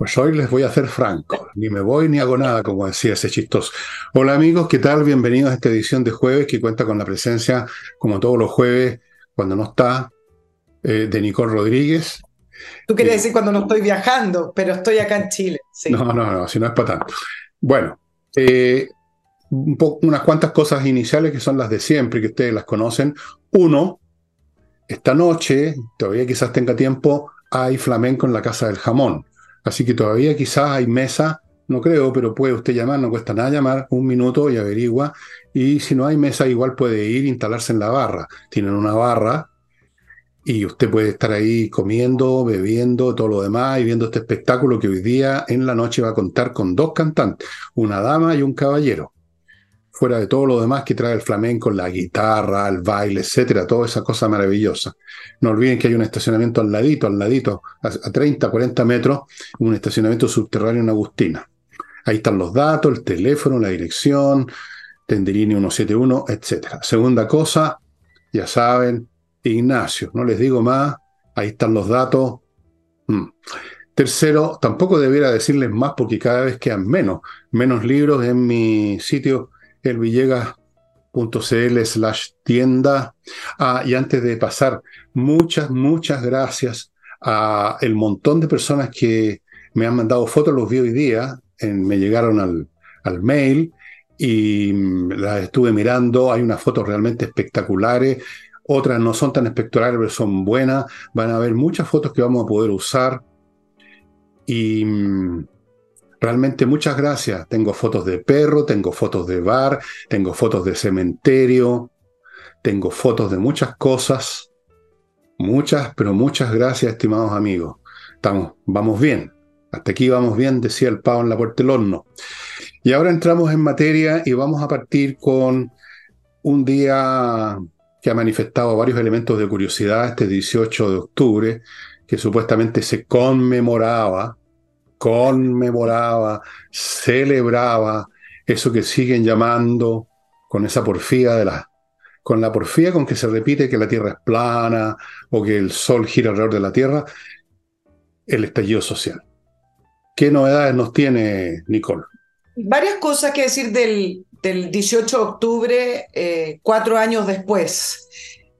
Pues hoy les voy a hacer franco, ni me voy ni hago nada, como decía ese chistoso. Hola amigos, ¿qué tal? Bienvenidos a esta edición de jueves que cuenta con la presencia, como todos los jueves, cuando no está, eh, de Nicole Rodríguez. Tú querías decir cuando no estoy viajando, pero estoy acá en Chile. No, no, no, si no es para tanto. Bueno, eh, unas cuantas cosas iniciales que son las de siempre, que ustedes las conocen. Uno, esta noche, todavía quizás tenga tiempo, hay flamenco en la Casa del Jamón. Así que todavía quizás hay mesa, no creo, pero puede usted llamar, no cuesta nada llamar, un minuto y averigua. Y si no hay mesa, igual puede ir instalarse en la barra. Tienen una barra y usted puede estar ahí comiendo, bebiendo, todo lo demás y viendo este espectáculo que hoy día en la noche va a contar con dos cantantes, una dama y un caballero fuera de todo lo demás que trae el flamenco, la guitarra, el baile, etcétera, toda esa cosa maravillosa. No olviden que hay un estacionamiento al ladito, al ladito, a, 30, 40 metros, un estacionamiento subterráneo en Agustina. Ahí están los datos, el teléfono, la dirección, Tenderini 171, etcétera. Segunda cosa, ya saben, Ignacio, no les digo más, ahí están los datos. Mm. Tercero, tampoco debiera decirles más porque cada vez quedan menos, menos libros en mi sitio elvillegas.cl slash tienda. Ah, y antes de pasar, muchas, muchas gracias a el montón de personas que me han mandado fotos, los vi hoy día, en, me llegaron al, al mail y mm, las estuve mirando, hay unas fotos realmente espectaculares, otras no son tan espectaculares, pero son buenas, van a haber muchas fotos que vamos a poder usar. Y mm, Realmente muchas gracias. Tengo fotos de perro, tengo fotos de bar, tengo fotos de cementerio, tengo fotos de muchas cosas. Muchas, pero muchas gracias, estimados amigos. Estamos, vamos bien. Hasta aquí vamos bien, decía el pavo en la puerta del horno. Y ahora entramos en materia y vamos a partir con un día que ha manifestado varios elementos de curiosidad este 18 de octubre, que supuestamente se conmemoraba conmemoraba, celebraba eso que siguen llamando con esa porfía de la con la porfía con que se repite que la Tierra es plana o que el Sol gira alrededor de la Tierra, el estallido social. ¿Qué novedades nos tiene Nicole? Varias cosas que decir del, del 18 de octubre, eh, cuatro años después.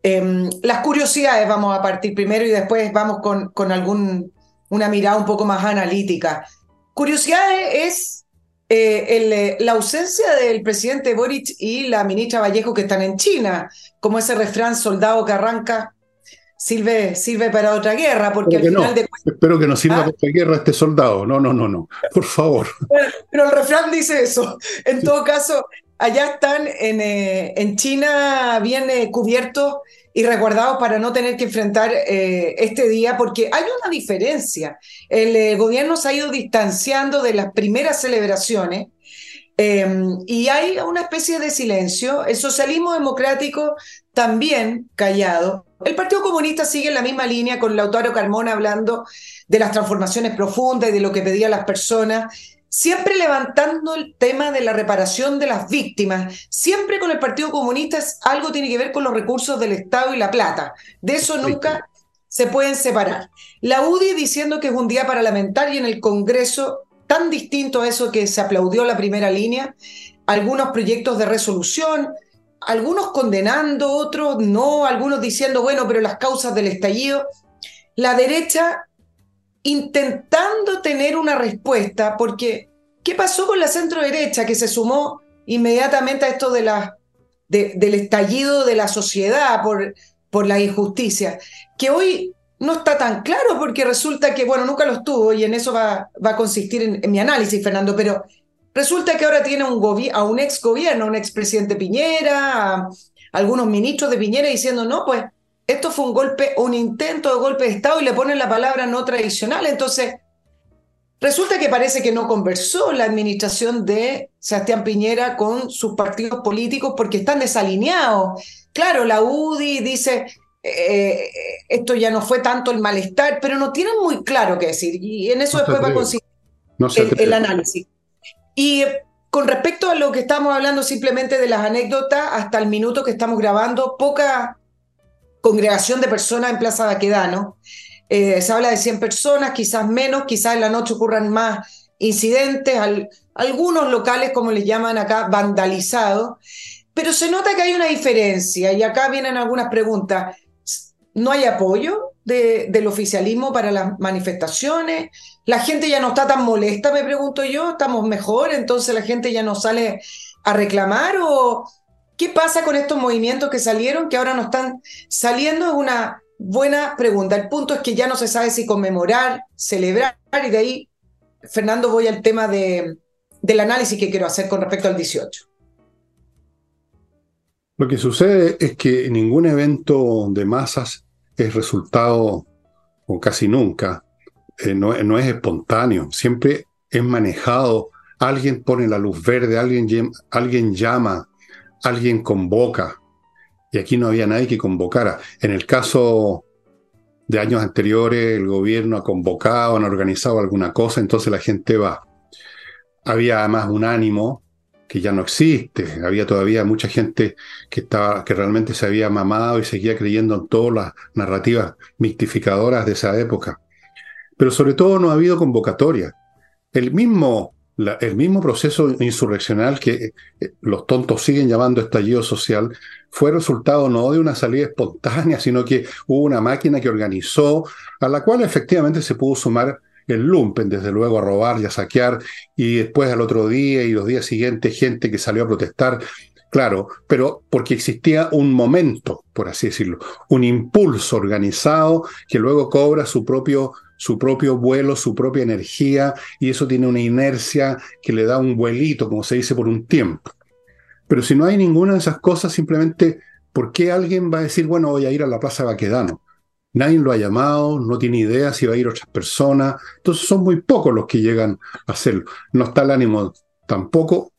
Em, las curiosidades vamos a partir primero y después vamos con, con algún una mirada un poco más analítica. Curiosidad es eh, eh, la ausencia del presidente Boric y la ministra Vallejo que están en China, como ese refrán soldado que arranca sirve, sirve para otra guerra, porque al final de Espero que no sirva ¿Ah? para otra guerra este soldado. No, no, no, no. Por favor. Pero, el refrán dice eso. En todo caso, allá están en, eh, en China bien cubiertos y resguardados para no tener que enfrentar eh, este día, porque hay una diferencia. El eh, gobierno se ha ido distanciando de las primeras celebraciones em, y hay una especie de silencio. El socialismo democrático también callado. El Partido Comunista sigue en la misma línea con Lautaro Carmona hablando de las transformaciones profundas y de lo que pedían las personas siempre levantando el tema de la reparación de las víctimas, siempre con el Partido Comunista es, algo tiene que ver con los recursos del Estado y la plata. De eso nunca se pueden separar. La UDI diciendo que es un día para lamentar y en el Congreso tan distinto a eso que se aplaudió la primera línea, algunos proyectos de resolución, algunos condenando, otros no, algunos diciendo, bueno, pero las causas del estallido. La derecha intentando tener una respuesta, porque ¿qué pasó con la centro derecha que se sumó inmediatamente a esto de la, del estallido de la sociedad por, por la injusticia? Que hoy no está tan claro porque resulta que, bueno, nunca lo estuvo y en eso va, va a consistir en, mi análisis, Fernando, pero resulta que ahora tiene un a un ex gobierno, un ex presidente Piñera, a algunos ministros de Piñera diciendo, no, pues esto fue un golpe, un intento de golpe de Estado y le ponen la palabra no tradicional. Entonces, resulta que parece que no conversó la administración de Sebastián Piñera con sus partidos políticos porque están desalineados. Claro, la UDI dice, eh, esto ya no fue tanto el malestar, pero no tienen muy claro qué decir. Y en eso después va a conseguir el, análisis. Y con respecto a lo que estamos hablando simplemente de las anécdotas, hasta el minuto que estamos grabando, poca congregación de personas en Plaza Baquedano. eh, se habla de 100 personas, quizás menos, quizás en la noche ocurran más incidentes, algunos locales, como les llaman acá, vandalizados, pero se nota que hay una diferencia y acá vienen algunas preguntas. ¿No hay apoyo del oficialismo para las manifestaciones? ¿La gente ya no está tan molesta, me pregunto yo? ¿Estamos mejor? Entonces la gente ya no sale a reclamar o qué pasa con estos movimientos que salieron que ahora no están saliendo? Es una buena pregunta. El punto es que ya no se sabe si conmemorar, celebrar y de ahí, Fernando, voy al tema de, del análisis que quiero hacer con respecto al 18. Lo que sucede es que ningún evento de masas es resultado, o casi nunca, eh, no, es espontáneo, siempre es manejado, alguien pone la luz verde, alguien, alguien llama, alguien convoca, y aquí no había nadie que convocara. En el caso de años anteriores, el gobierno ha convocado, han organizado alguna cosa, entonces la gente va. Había además un ánimo que ya no existe. Había todavía mucha gente que, estaba, que realmente se había mamado y seguía creyendo en todas las narrativas mistificadoras de esa época. Pero sobre todo no ha habido convocatoria. El mismo, el mismo proceso insurreccional que eh, los tontos siguen llamando estallido social fue resultado no de una salida espontánea, sino que hubo una máquina que organizó, a la cual efectivamente se pudo sumar el lumpen, desde luego, a robar y a saquear, y después al otro día y los días siguientes gente que salió a protestar, claro, pero porque existía un momento, por así decirlo, un impulso organizado que luego cobra su propio su propio vuelo, su propia energía, y eso tiene una inercia que le da un vuelito, como se dice, por un tiempo. Pero si no hay ninguna de esas cosas, simplemente, ¿por qué alguien va a decir, bueno, voy a ir a la Plaza Baquedano? Nadie lo ha llamado, no tiene idea si va a ir otras personas. Entonces son muy pocos los que llegan a hacerlo. No está el ánimo tampoco.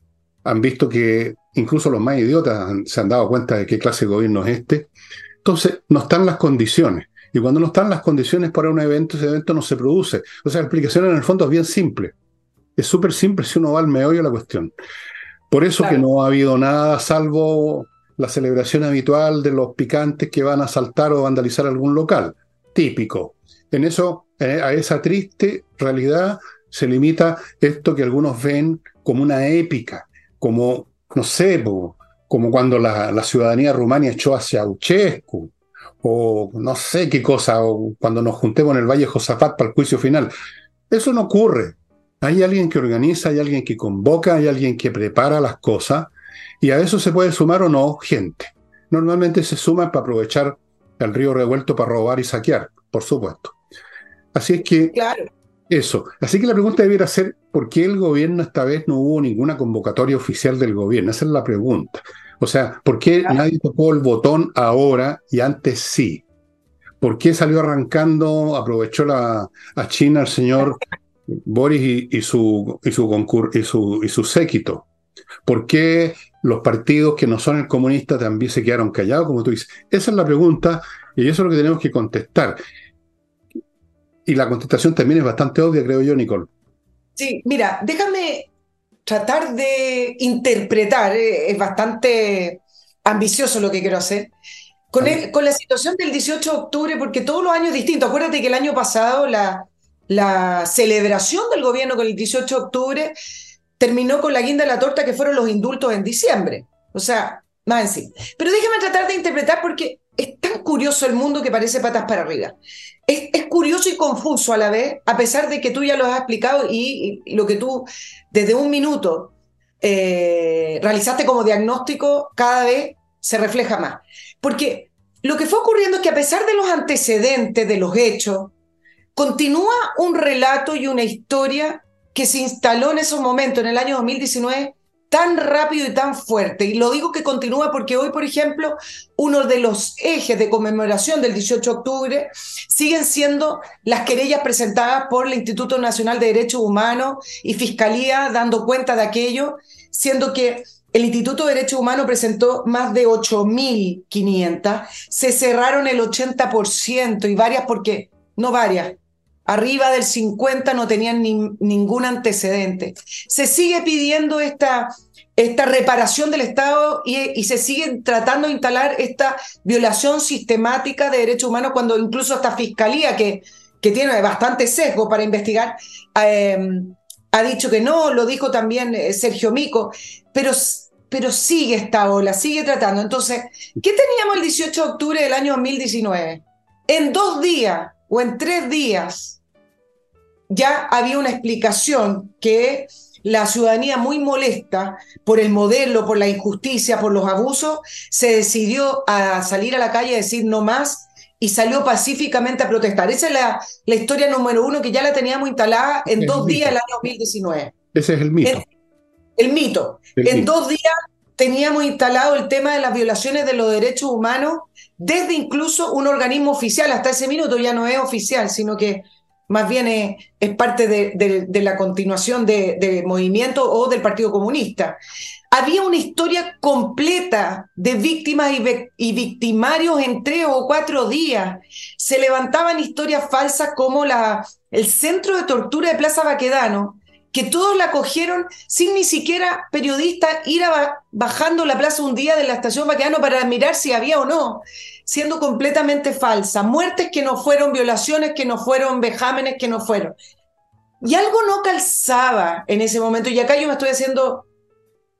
Han visto que incluso los más idiotas se han dado cuenta de qué clase de gobierno es este. Entonces no están las condiciones. Y cuando no están las condiciones para un evento, ese evento no se produce. O sea, la explicación en el fondo es bien simple. Es súper simple si uno va al meollo de la cuestión. Por eso que no ha habido nada salvo la celebración habitual de los picantes que van a asaltar o vandalizar algún local. Típico. En eso, eh, a esa triste realidad se limita esto que algunos ven como una épica, como, no sé, como cuando la, ciudadanía rumana echó hacia Ceausescu, o no sé qué cosa, o cuando nos juntemos en el Valle Josafat para el juicio final. Eso no ocurre. Hay alguien que organiza, hay alguien que convoca, hay alguien que prepara las cosas y a eso se puede sumar o no gente. Normalmente se suma para aprovechar el río revuelto para robar y saquear, por supuesto. Así es que claro. eso. Así que la pregunta debiera ser, ¿por qué el gobierno esta vez no hubo ninguna convocatoria oficial del gobierno? Esa es la pregunta. O sea, ¿por qué nadie tocó el botón ahora y antes sí? ¿Por qué salió arrancando, aprovechó la, a China el señor Boris y, su, y, su, y, su, y su séquito? ¿Por qué los partidos que no son el comunista también se quedaron callados, como tú dices? Esa es la pregunta y eso es lo que tenemos que contestar. Y la contestación también es bastante obvia, creo yo, Nicole. Sí, mira, déjame tratar de interpretar, eh, es bastante ambicioso lo que quiero hacer, con, con, la situación del 18 de octubre, porque todos los años es distinto. Acuérdate que el año pasado la, la celebración del gobierno con el 18 de octubre terminó con la guinda de la torta que fueron los indultos en diciembre. O sea, más en sí. Pero déjame tratar de interpretar porque es tan curioso el mundo que parece patas para arriba. Es, curioso y confuso a la vez, a pesar de que tú ya lo has explicado y, lo que tú desde un minuto eh, realizaste como diagnóstico cada vez se refleja más. Porque lo que fue ocurriendo es que a pesar de los antecedentes, de los hechos, continúa un relato y una historia que se instaló en esos momentos, en el año 2019, tan rápido y tan fuerte. Y lo digo que continúa porque hoy, por ejemplo, uno de los ejes de conmemoración del 18 de octubre siguen siendo las querellas presentadas por el Instituto Nacional de Derechos Humanos y Fiscalía dando cuenta de aquello, siendo que el Instituto de Derechos Humanos presentó más de 8.500, se cerraron el 80% y varias porque, no varias, arriba del 50 no tenían ningún antecedente. Se sigue pidiendo esta, esta reparación del Estado y, se sigue tratando de instalar esta violación sistemática de derechos humanos cuando incluso esta fiscalía que, que tiene bastante sesgo para investigar, em, ha dicho que no, lo dijo también eh, Sergio Mico, pero, pero sigue esta ola, sigue tratando. Entonces, ¿qué teníamos el 18 de octubre del año 2019? En dos días o en tres días ya había una explicación que la ciudadanía muy molesta por el modelo, por la injusticia, por los abusos, se decidió a salir a la calle a decir no más y salió pacíficamente a protestar. Esa es la, la historia número uno que ya la teníamos instalada en dos días el año 2019. Ese es el mito. El, mito. en dos días teníamos instalado el tema de las violaciones de los derechos humanos desde incluso un organismo oficial. Hasta ese minuto ya no es oficial, sino que más bien es, parte de, la continuación del movimiento o del Partido Comunista. Había una historia completa de víctimas y, victimarios en tres o cuatro días. Se levantaban historias falsas como la, el centro de tortura de Plaza Baquedano, que todos la cogieron sin ni siquiera periodistas ir bajando la plaza un día de la estación Baquedano para mirar si había o no siendo completamente falsa, muertes que no fueron, violaciones que no fueron, vejámenes que no fueron. Y algo no calzaba en ese momento, y acá yo me estoy haciendo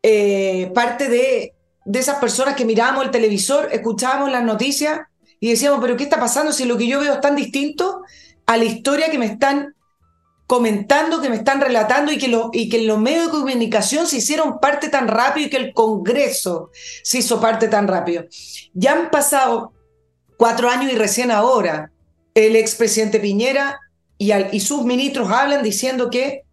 eh, parte de, de esas personas que mirábamos el televisor, escuchábamos las noticias y decíamos, pero ¿qué está pasando si lo que yo veo es tan distinto a la historia que me están comentando, que me están relatando y que, lo, y que los medios de comunicación se hicieron parte tan rápido y que el Congreso se hizo parte tan rápido. Ya han pasado cuatro años y recién ahora el expresidente Piñera y, sus ministros hablan diciendo que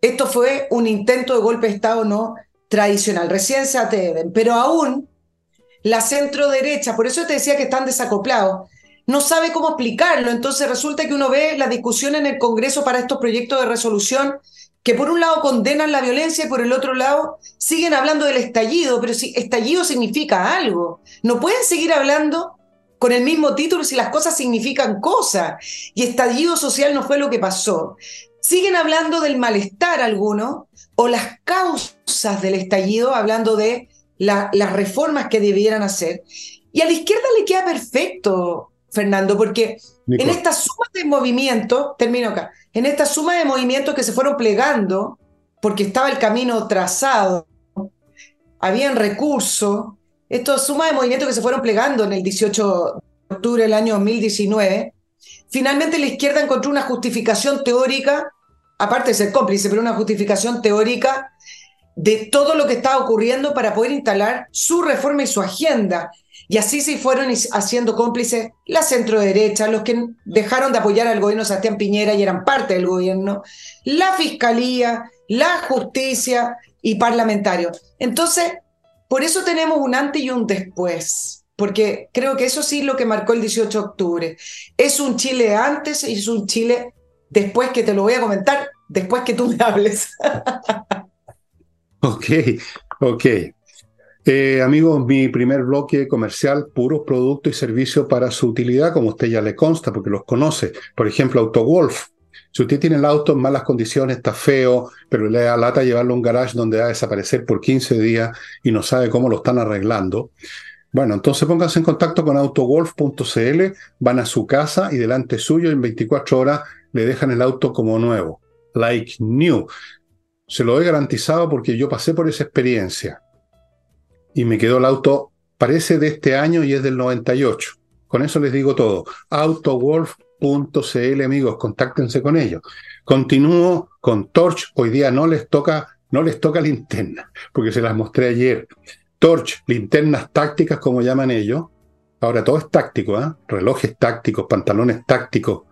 esto fue un intento de golpe de Estado no tradicional. Recién se atreven, pero aún la centro derecha, por eso te decía que están desacoplados, no sabe cómo explicarlo. Entonces resulta que uno ve la discusión en el Congreso para estos proyectos de resolución que por un lado condenan la violencia y por el otro lado siguen hablando del estallido, pero si estallido significa algo, no pueden seguir hablando con el mismo título si las cosas significan cosas. Y estallido social no fue lo que pasó. Siguen hablando del malestar alguno o las causas del estallido, hablando de las reformas que debieran hacer. Y a la izquierda le queda perfecto, Fernando, porque en esta suma de movimientos, termino acá, en esta suma de movimientos que se fueron plegando, porque estaba el camino trazado, habían recursos, esta suma de movimientos que se fueron plegando en el 18 de octubre del año 2019, finalmente la izquierda encontró una justificación teórica, aparte de ser cómplice, pero una justificación teórica de todo lo que estaba ocurriendo para poder instalar su reforma y su agenda. Y así se fueron haciendo cómplices la centro derecha, los que dejaron de apoyar al gobierno Sebastián Piñera y eran parte del gobierno, la fiscalía, la justicia y parlamentarios. Entonces, por eso tenemos un antes y un después, porque creo que eso sí es lo que marcó el 18 de octubre. Es un Chile antes y es un Chile después que te lo voy a comentar, después que tú me hables. ok, ok. Eh, amigos, mi primer bloque comercial, puros productos y servicios para su utilidad, como usted ya le consta, porque los conoce. Por ejemplo, AutoWolf, si usted tiene el auto en malas condiciones, está feo, pero le da lata llevarlo a un garage donde va a desaparecer por 15 días y no sabe cómo lo están arreglando, bueno, entonces pónganse en contacto con autogolf.cl, van a su casa y delante suyo en 24 horas le dejan el auto como nuevo, like new. Se lo he garantizado porque yo pasé por esa experiencia y me quedó el auto, parece de este año y es del 98. Con eso les digo todo. Autogolf .cl, amigos, contáctense con ellos. Continúo con Torch, hoy día no les toca, no les toca linterna, porque se las mostré ayer. Torch, linternas tácticas, como llaman ellos. Ahora todo es táctico, ¿eh? relojes tácticos, pantalones tácticos,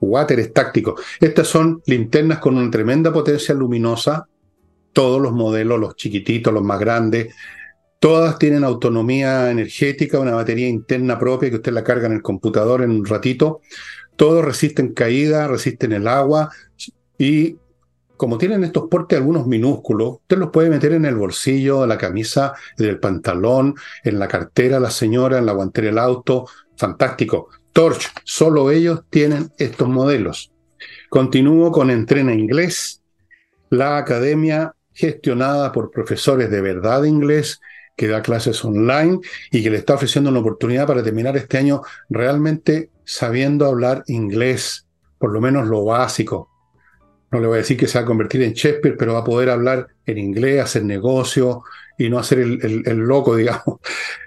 water tácticos. Estas son linternas con una tremenda potencia luminosa. Todos los modelos, los chiquititos, los más grandes, Todas tienen autonomía energética, una batería interna propia que usted la carga en el computador en un ratito. Todos resisten caída, resisten el agua y como tienen estos portes algunos minúsculos, usted los puede meter en el bolsillo de la camisa, del pantalón, en la cartera la señora, en la guantera del auto. Fantástico. Torch, solo ellos tienen estos modelos. Continúo con Entrena Inglés, la academia gestionada por profesores de verdad de inglés que da clases online y que le está ofreciendo una oportunidad para terminar este año realmente sabiendo hablar inglés por lo menos lo básico. No le voy a decir que se va a convertir en Shakespeare, pero va a poder hablar en inglés, hacer negocio y no hacer el, loco, digamos.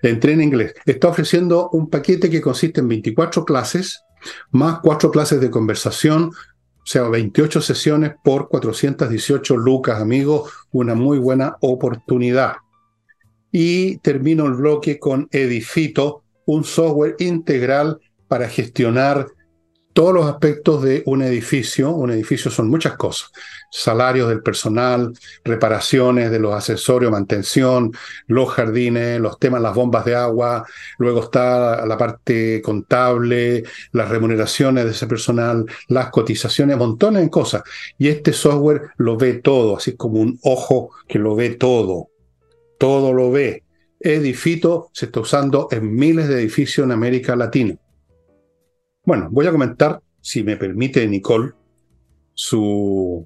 Entré en inglés. Está ofreciendo un paquete que consiste en 24 clases, más cuatro clases de conversación, o sea, 28 sesiones por 418 lucas, amigos, una muy buena oportunidad. Y termino el bloque con Edifito, un software integral para gestionar todos los aspectos de un edificio. Un edificio son muchas cosas. Salarios del personal, reparaciones de los accesorios, mantención, los jardines, los temas, las bombas de agua. Luego está la parte contable, las remuneraciones de ese personal, las cotizaciones, montones de cosas. Y este software lo ve todo, así como un ojo que lo ve todo. Todo lo ve. Edifito se está usando en miles de edificios en América Latina. Bueno, voy a comentar, si me permite Nicole, su,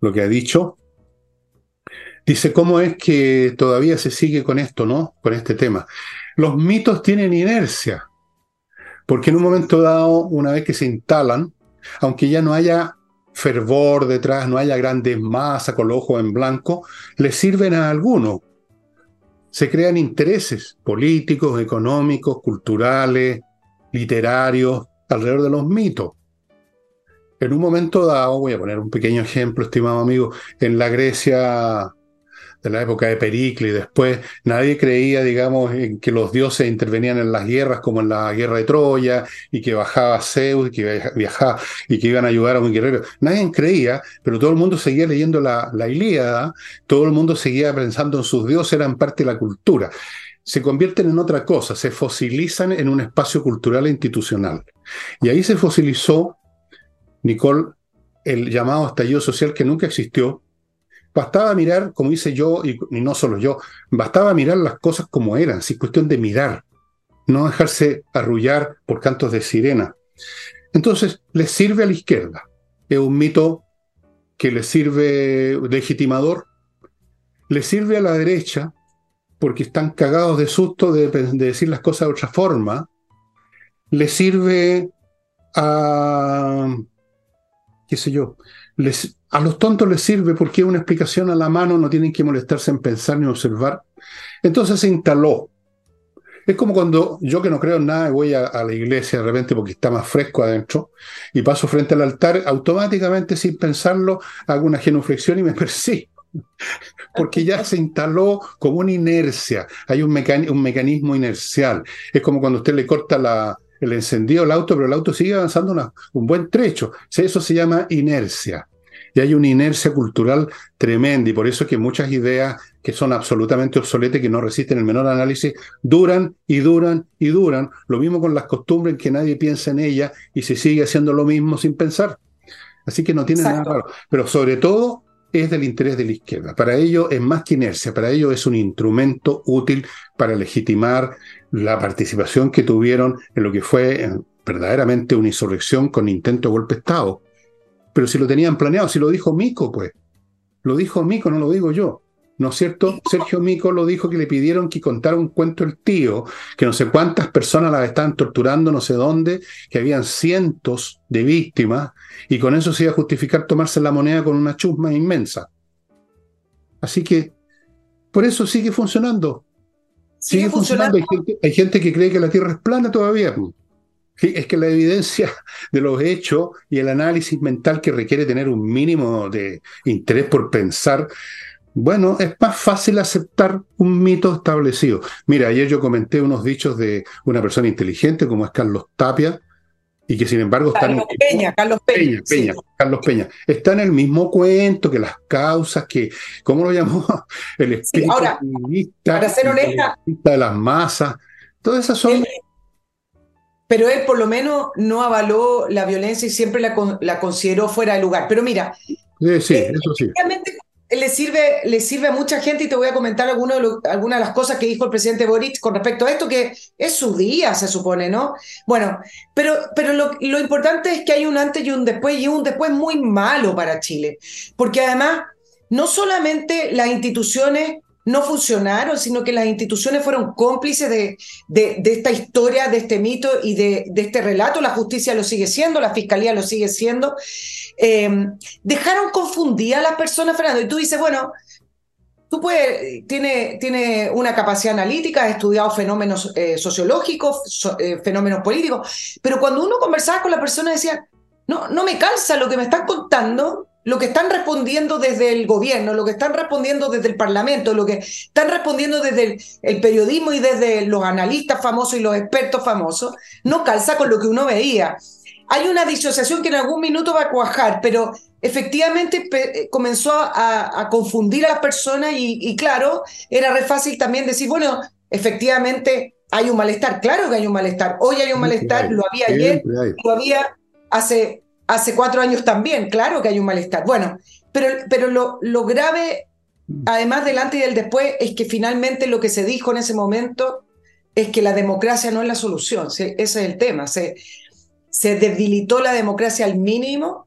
lo que ha dicho. Dice, ¿cómo es que todavía se sigue con esto, no? Con este tema. Los mitos tienen inercia, porque en un momento dado, una vez que se instalan, aunque ya no haya fervor detrás, no haya grandes masas con los ojos en blanco, les sirven a algunos. Se crean intereses políticos, económicos, culturales, literarios, alrededor de los mitos. En un momento dado, voy a poner un pequeño ejemplo, estimado amigo, en la Grecia de la época de Pericles, después nadie creía, digamos, en que los dioses intervenían en las guerras como en la guerra de Troya y que bajaba Zeus y que viajaba y que iban a ayudar a un guerrero. Nadie creía, pero todo el mundo seguía leyendo la, la Ilíada, todo el mundo seguía pensando en sus dioses, eran parte de la cultura se convierten en otra cosa, se fosilizan en un espacio cultural e institucional. Y ahí se fosilizó, Nicole, el llamado estallido social que nunca existió. Bastaba mirar, como hice yo, y, no solo yo, bastaba mirar las cosas como eran, es cuestión de mirar, no dejarse arrullar por cantos de sirena. Entonces, le sirve a la izquierda. Es un mito que le sirve legitimador, le sirve a la derecha porque están cagados de susto de, decir las cosas de otra forma, le sirve a, qué sé yo, les, a los tontos les sirve porque una explicación a la mano, no tienen que molestarse en pensar ni observar. Entonces se instaló. Es como cuando yo que no creo en nada voy a, la iglesia de repente porque está más fresco adentro y paso frente al altar, automáticamente sin pensarlo hago una genuflexión y me persigo porque ya se instaló como una inercia, hay un, mecanismo inercial. Es como cuando usted le corta el encendido al auto, pero el auto sigue avanzando un buen trecho. Eso se llama inercia. Y hay una inercia cultural tremenda, y por eso es que muchas ideas que son absolutamente obsoletas, que no resisten el menor análisis, duran y duran y duran. Lo mismo con las costumbres, que nadie piensa en ellas y se sigue haciendo lo mismo sin pensar. Así que no tiene nada raro. Pero sobre todo, es del interés de la izquierda. Para ello es más que inercia, para ello es un instrumento útil para legitimar la participación que tuvieron en lo que fue verdaderamente una insurrección con intento de golpe de Estado. Pero si lo tenían planeado, si lo dijo Mico, pues. Lo dijo Mico, no lo digo yo. ¿No es cierto? Sergio Mico lo dijo que le pidieron que contara un cuento el tío, que no sé cuántas personas las estaban torturando, no sé dónde, que habían cientos de víctimas, y con eso se iba a justificar tomarse la moneda con una chusma inmensa. Así que, por eso sigue funcionando. Sigue, funcionando. Hay, gente, que cree que la Tierra es plana todavía. Es que la evidencia de los hechos y el análisis mental que requiere tener un mínimo de interés por pensar bueno, es más fácil aceptar un mito establecido. Mira, ayer yo comenté unos dichos de una persona inteligente como es Carlos Tapia, y que sin embargo está Carlos Peña, Carlos Peña, Peña, Carlos Peña, está en el mismo cuento que las causas, que, ¿cómo lo llamó? El espíritu ahora, para ser honesta, de las masas, todas esas son... pero él por lo menos no avaló la violencia y siempre la, la consideró fuera de lugar. Pero mira, sí, sí, eh, eso sí le sirve, le sirve a mucha gente y te voy a comentar algunas de, las cosas que dijo el presidente Boric con respecto a esto, que es su día, se supone, ¿no? Bueno, pero, pero lo, lo importante es que hay un antes y un después, y un después muy malo para Chile, porque además no solamente las instituciones no funcionaron, sino que las instituciones fueron cómplices de, de, esta historia, de este mito y de, este relato. La justicia lo sigue siendo, la fiscalía lo sigue siendo. Eh, dejaron confundir a las personas, Fernando. Y tú dices, bueno, tú puedes, tiene, tiene una capacidad analítica, ha estudiado fenómenos eh, sociológicos, eh, fenómenos políticos, pero cuando uno conversaba con la persona decía, no, no me calza lo que me están contando, lo que están respondiendo desde el gobierno, lo que están respondiendo desde el Parlamento, lo que están respondiendo desde el, periodismo y desde los analistas famosos y los expertos famosos, no calza con lo que uno veía. Hay una disociación que en algún minuto va a cuajar, pero efectivamente eh, comenzó a, confundir a las personas y, claro, era re fácil también decir, bueno, efectivamente hay un malestar, claro que hay un malestar, hoy hay un malestar, lo había ayer, lo había hace, hace cuatro años también, claro que hay un malestar. Bueno, pero, pero lo, lo grave, además del antes y del después, es que finalmente lo que se dijo en ese momento es que la democracia no es la solución, ese es el tema, se, se debilitó la democracia al mínimo,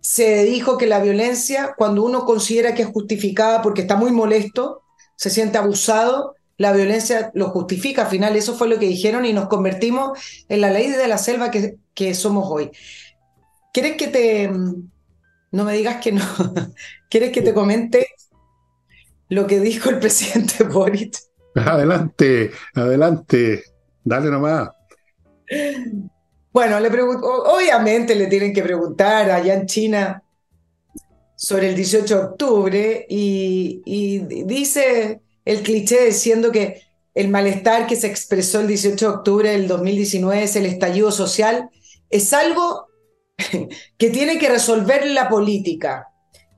se dijo que la violencia, cuando uno considera que es justificada porque está muy molesto, se siente abusado, la violencia lo justifica. Al final eso fue lo que dijeron y nos convertimos en la ley de la selva que, que somos hoy. ¿Quieres que te... No me digas que no. ¿Quieres que te comente lo que dijo el presidente Boric? Adelante, adelante. Dale nomás. Bueno, le obviamente le tienen que preguntar allá en China sobre el 18 de octubre y, y dice el cliché diciendo que el malestar que se expresó el 18 de octubre del 2019 es el estallido social, es algo que tiene que resolver la política.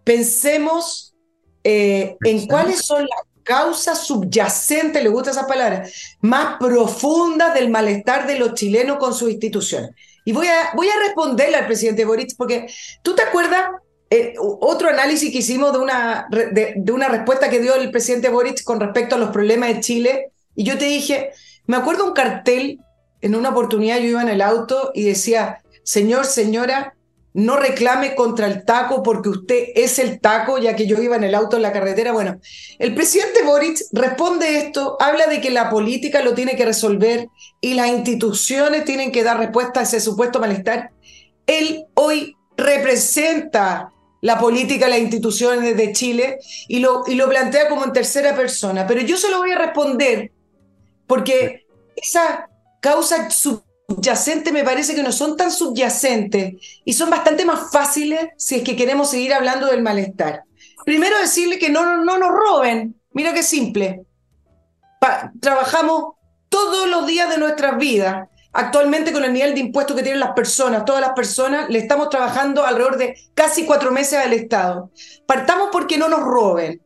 Pensemos eh, en cuáles son las causas subyacentes, le gusta esa palabra, más profundas del malestar de los chilenos con sus instituciones. Y voy a, voy a responderle al presidente Boric, porque tú te acuerdas eh, otro análisis que hicimos de una, de, de, una respuesta que dio el presidente Boric con respecto a los problemas de Chile. Y yo te dije, me acuerdo un cartel, en una oportunidad yo iba en el auto y decía, señor, señora, no reclame contra el taco porque usted es el taco, ya que yo iba en el auto en la carretera. Bueno, el presidente Boric responde esto, habla de que la política lo tiene que resolver y las instituciones tienen que dar respuesta a ese supuesto malestar. Él hoy representa la política, las instituciones de Chile y lo, y lo plantea como en tercera persona. Pero yo se lo voy a responder porque esa causa subyacente me parece que no son tan subyacentes y son bastante más fáciles si es que queremos seguir hablando del malestar. Primero decirle que no, no nos roben. Mira qué simple. trabajamos todos los días de nuestras vidas Actualmente con el nivel de impuestos que tienen las personas, todas las personas, le estamos trabajando alrededor de casi cuatro meses al Estado. Partamos porque no nos roben,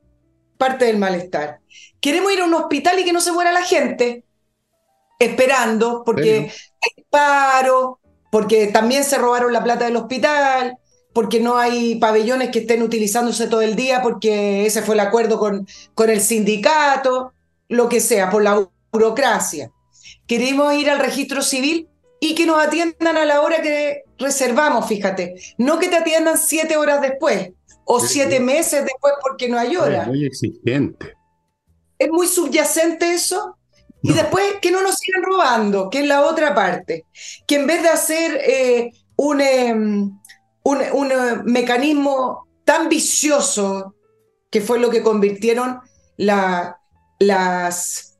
parte del malestar. Queremos ir a un hospital y que no se muera la gente, esperando, porque hay paro, porque también se robaron la plata del hospital, porque no hay pabellones que estén utilizándose todo el día, porque ese fue el acuerdo con, con el sindicato, lo que sea, por la burocracia queremos ir al registro civil y que nos atiendan a la hora que reservamos, fíjate. No que te atiendan siete horas después o siete meses después porque no hay hora. Es muy exigente. Es muy subyacente eso. Y después que no nos sigan robando, que es la otra parte. Que en vez de hacer eh, un, em, un, un mecanismo tan vicioso, que fue lo que convirtieron la, las,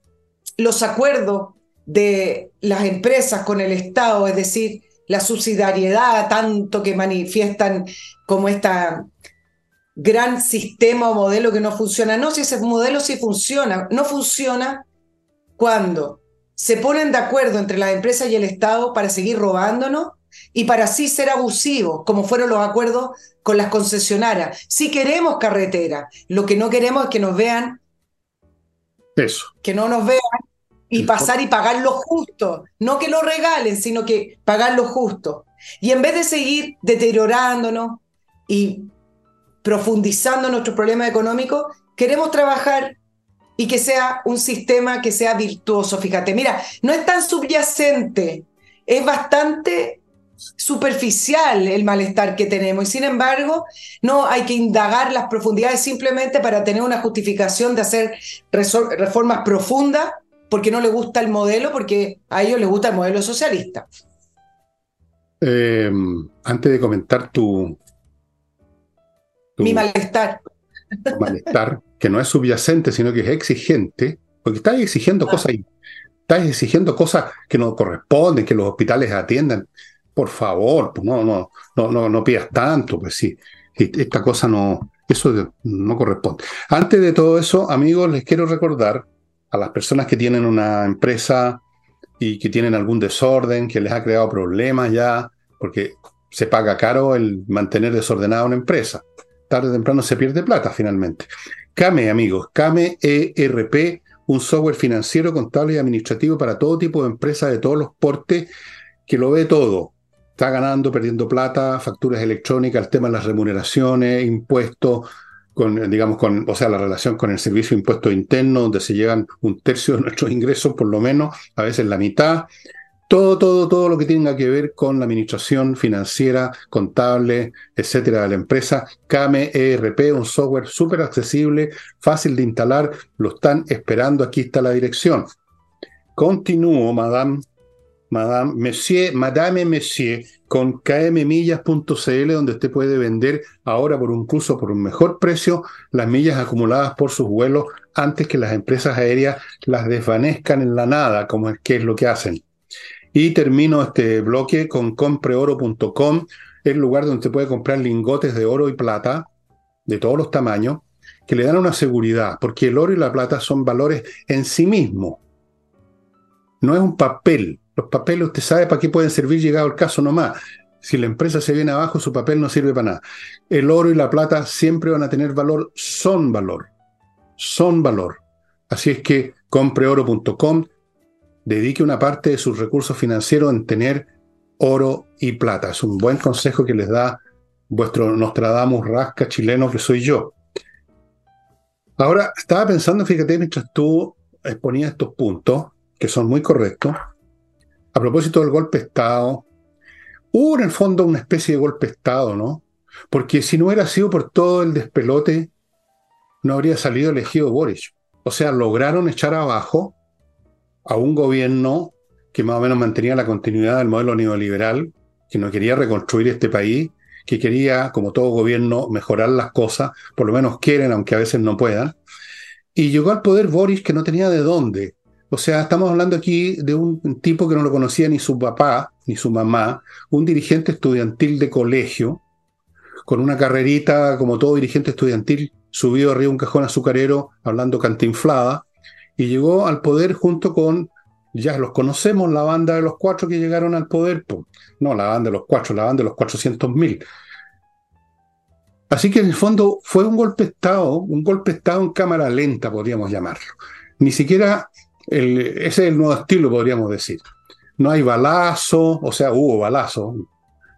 los acuerdos de las empresas con el Estado, es decir, la subsidiariedad tanto que manifiestan como este gran sistema o modelo que no funciona. No, si ese modelo sí funciona, no funciona cuando se ponen de acuerdo entre las empresas y el Estado para seguir robándonos y para así ser abusivos, como fueron los acuerdos con las concesionarias. Si queremos carretera, lo que no queremos es que nos vean, Eso. que no nos vean y pasar y pagar lo justo. No que lo regalen, sino que pagar lo justo. Y en vez de seguir deteriorándonos y profundizando nuestros problemas económicos, queremos trabajar y que sea un sistema que sea virtuoso. Fíjate, mira, no es tan subyacente, es bastante superficial el malestar que tenemos y sin embargo no hay que indagar las profundidades simplemente para tener una justificación de hacer reformas profundas porque no le gusta el modelo, porque a ellos les gusta el modelo socialista. Em, antes de comentar tu, Mi malestar. malestar, que no es subyacente, sino que es exigente, porque estás exigiendo ah. cosas, estás exigiendo cosas que no corresponden, que los hospitales atiendan. Por favor, pues no, no, no, no, no pidas tanto, pues sí. Esta cosa no, eso no corresponde. Antes de todo eso, amigos, les quiero recordar a las personas que tienen una empresa y que tienen algún desorden, que les ha creado problemas ya, porque se paga caro el mantener desordenada una empresa. Tarde o temprano se pierde plata finalmente. Came, amigos, Came ERP, un software financiero, contable y administrativo para todo tipo de empresas de todos los portes, que lo ve todo. Está ganando, perdiendo plata, facturas electrónicas, el tema de las remuneraciones, impuestos, con, digamos, con, o sea, la relación con el servicio de impuesto interno, donde se llevan un tercio de nuestros ingresos, por lo menos, a veces la mitad. Todo, todo, todo lo que tenga que ver con la administración financiera, contable, etcétera, de la empresa. Kame ERP, un software súper accesible, fácil de instalar, lo están esperando, aquí está la dirección. Continúo, madame, madame, monsieur, madame, monsieur, con kmmillas.cl, donde usted puede vender ahora por un curso por un mejor precio las millas acumuladas por sus vuelos antes que las empresas aéreas las desvanezcan en la nada, como es que es lo que hacen. Y termino este bloque con compreoro.com, el lugar donde usted puede comprar lingotes de oro y plata de todos los tamaños, que le dan una seguridad, porque el oro y la plata son valores en sí mismos. No es un papel, los papeles, usted sabe para qué pueden servir llegado el caso nomás. Si la empresa se viene abajo, su papel no sirve para nada. El oro y la plata siempre van a tener valor, son valor. Son valor. Así es que compreoro.com, dedique una parte de sus recursos financieros en tener oro y plata. Es un buen consejo que les da vuestro Nostradamus rasca chileno que soy yo. Ahora, estaba pensando, fíjate, mientras tú exponías estos puntos, que son muy correctos, a propósito del golpe de Estado, hubo en el fondo una especie de golpe de Estado, ¿no? Porque si no hubiera sido por todo el despelote, no habría salido elegido Boris. O sea, lograron echar abajo a un gobierno que más o menos mantenía la continuidad del modelo neoliberal, que no quería reconstruir este país, que quería, como todo gobierno, mejorar las cosas, por lo menos quieren, aunque a veces no puedan. Y llegó al poder Boris que no tenía de dónde. O sea, estamos hablando aquí de un tipo que no lo conocía ni su papá ni su mamá, un dirigente estudiantil de colegio, con una carrerita como todo dirigente estudiantil, subido arriba un cajón azucarero hablando cantinflada, y llegó al poder junto con, ya los conocemos, la banda de los cuatro que llegaron al poder, no la banda de los cuatro, la banda de los cuatrocientos mil. Así que en el fondo fue un golpe de Estado, un golpe de Estado en cámara lenta, podríamos llamarlo. Ni siquiera ese es el nuevo estilo, podríamos decir. No hay balazo, o sea, hubo balazo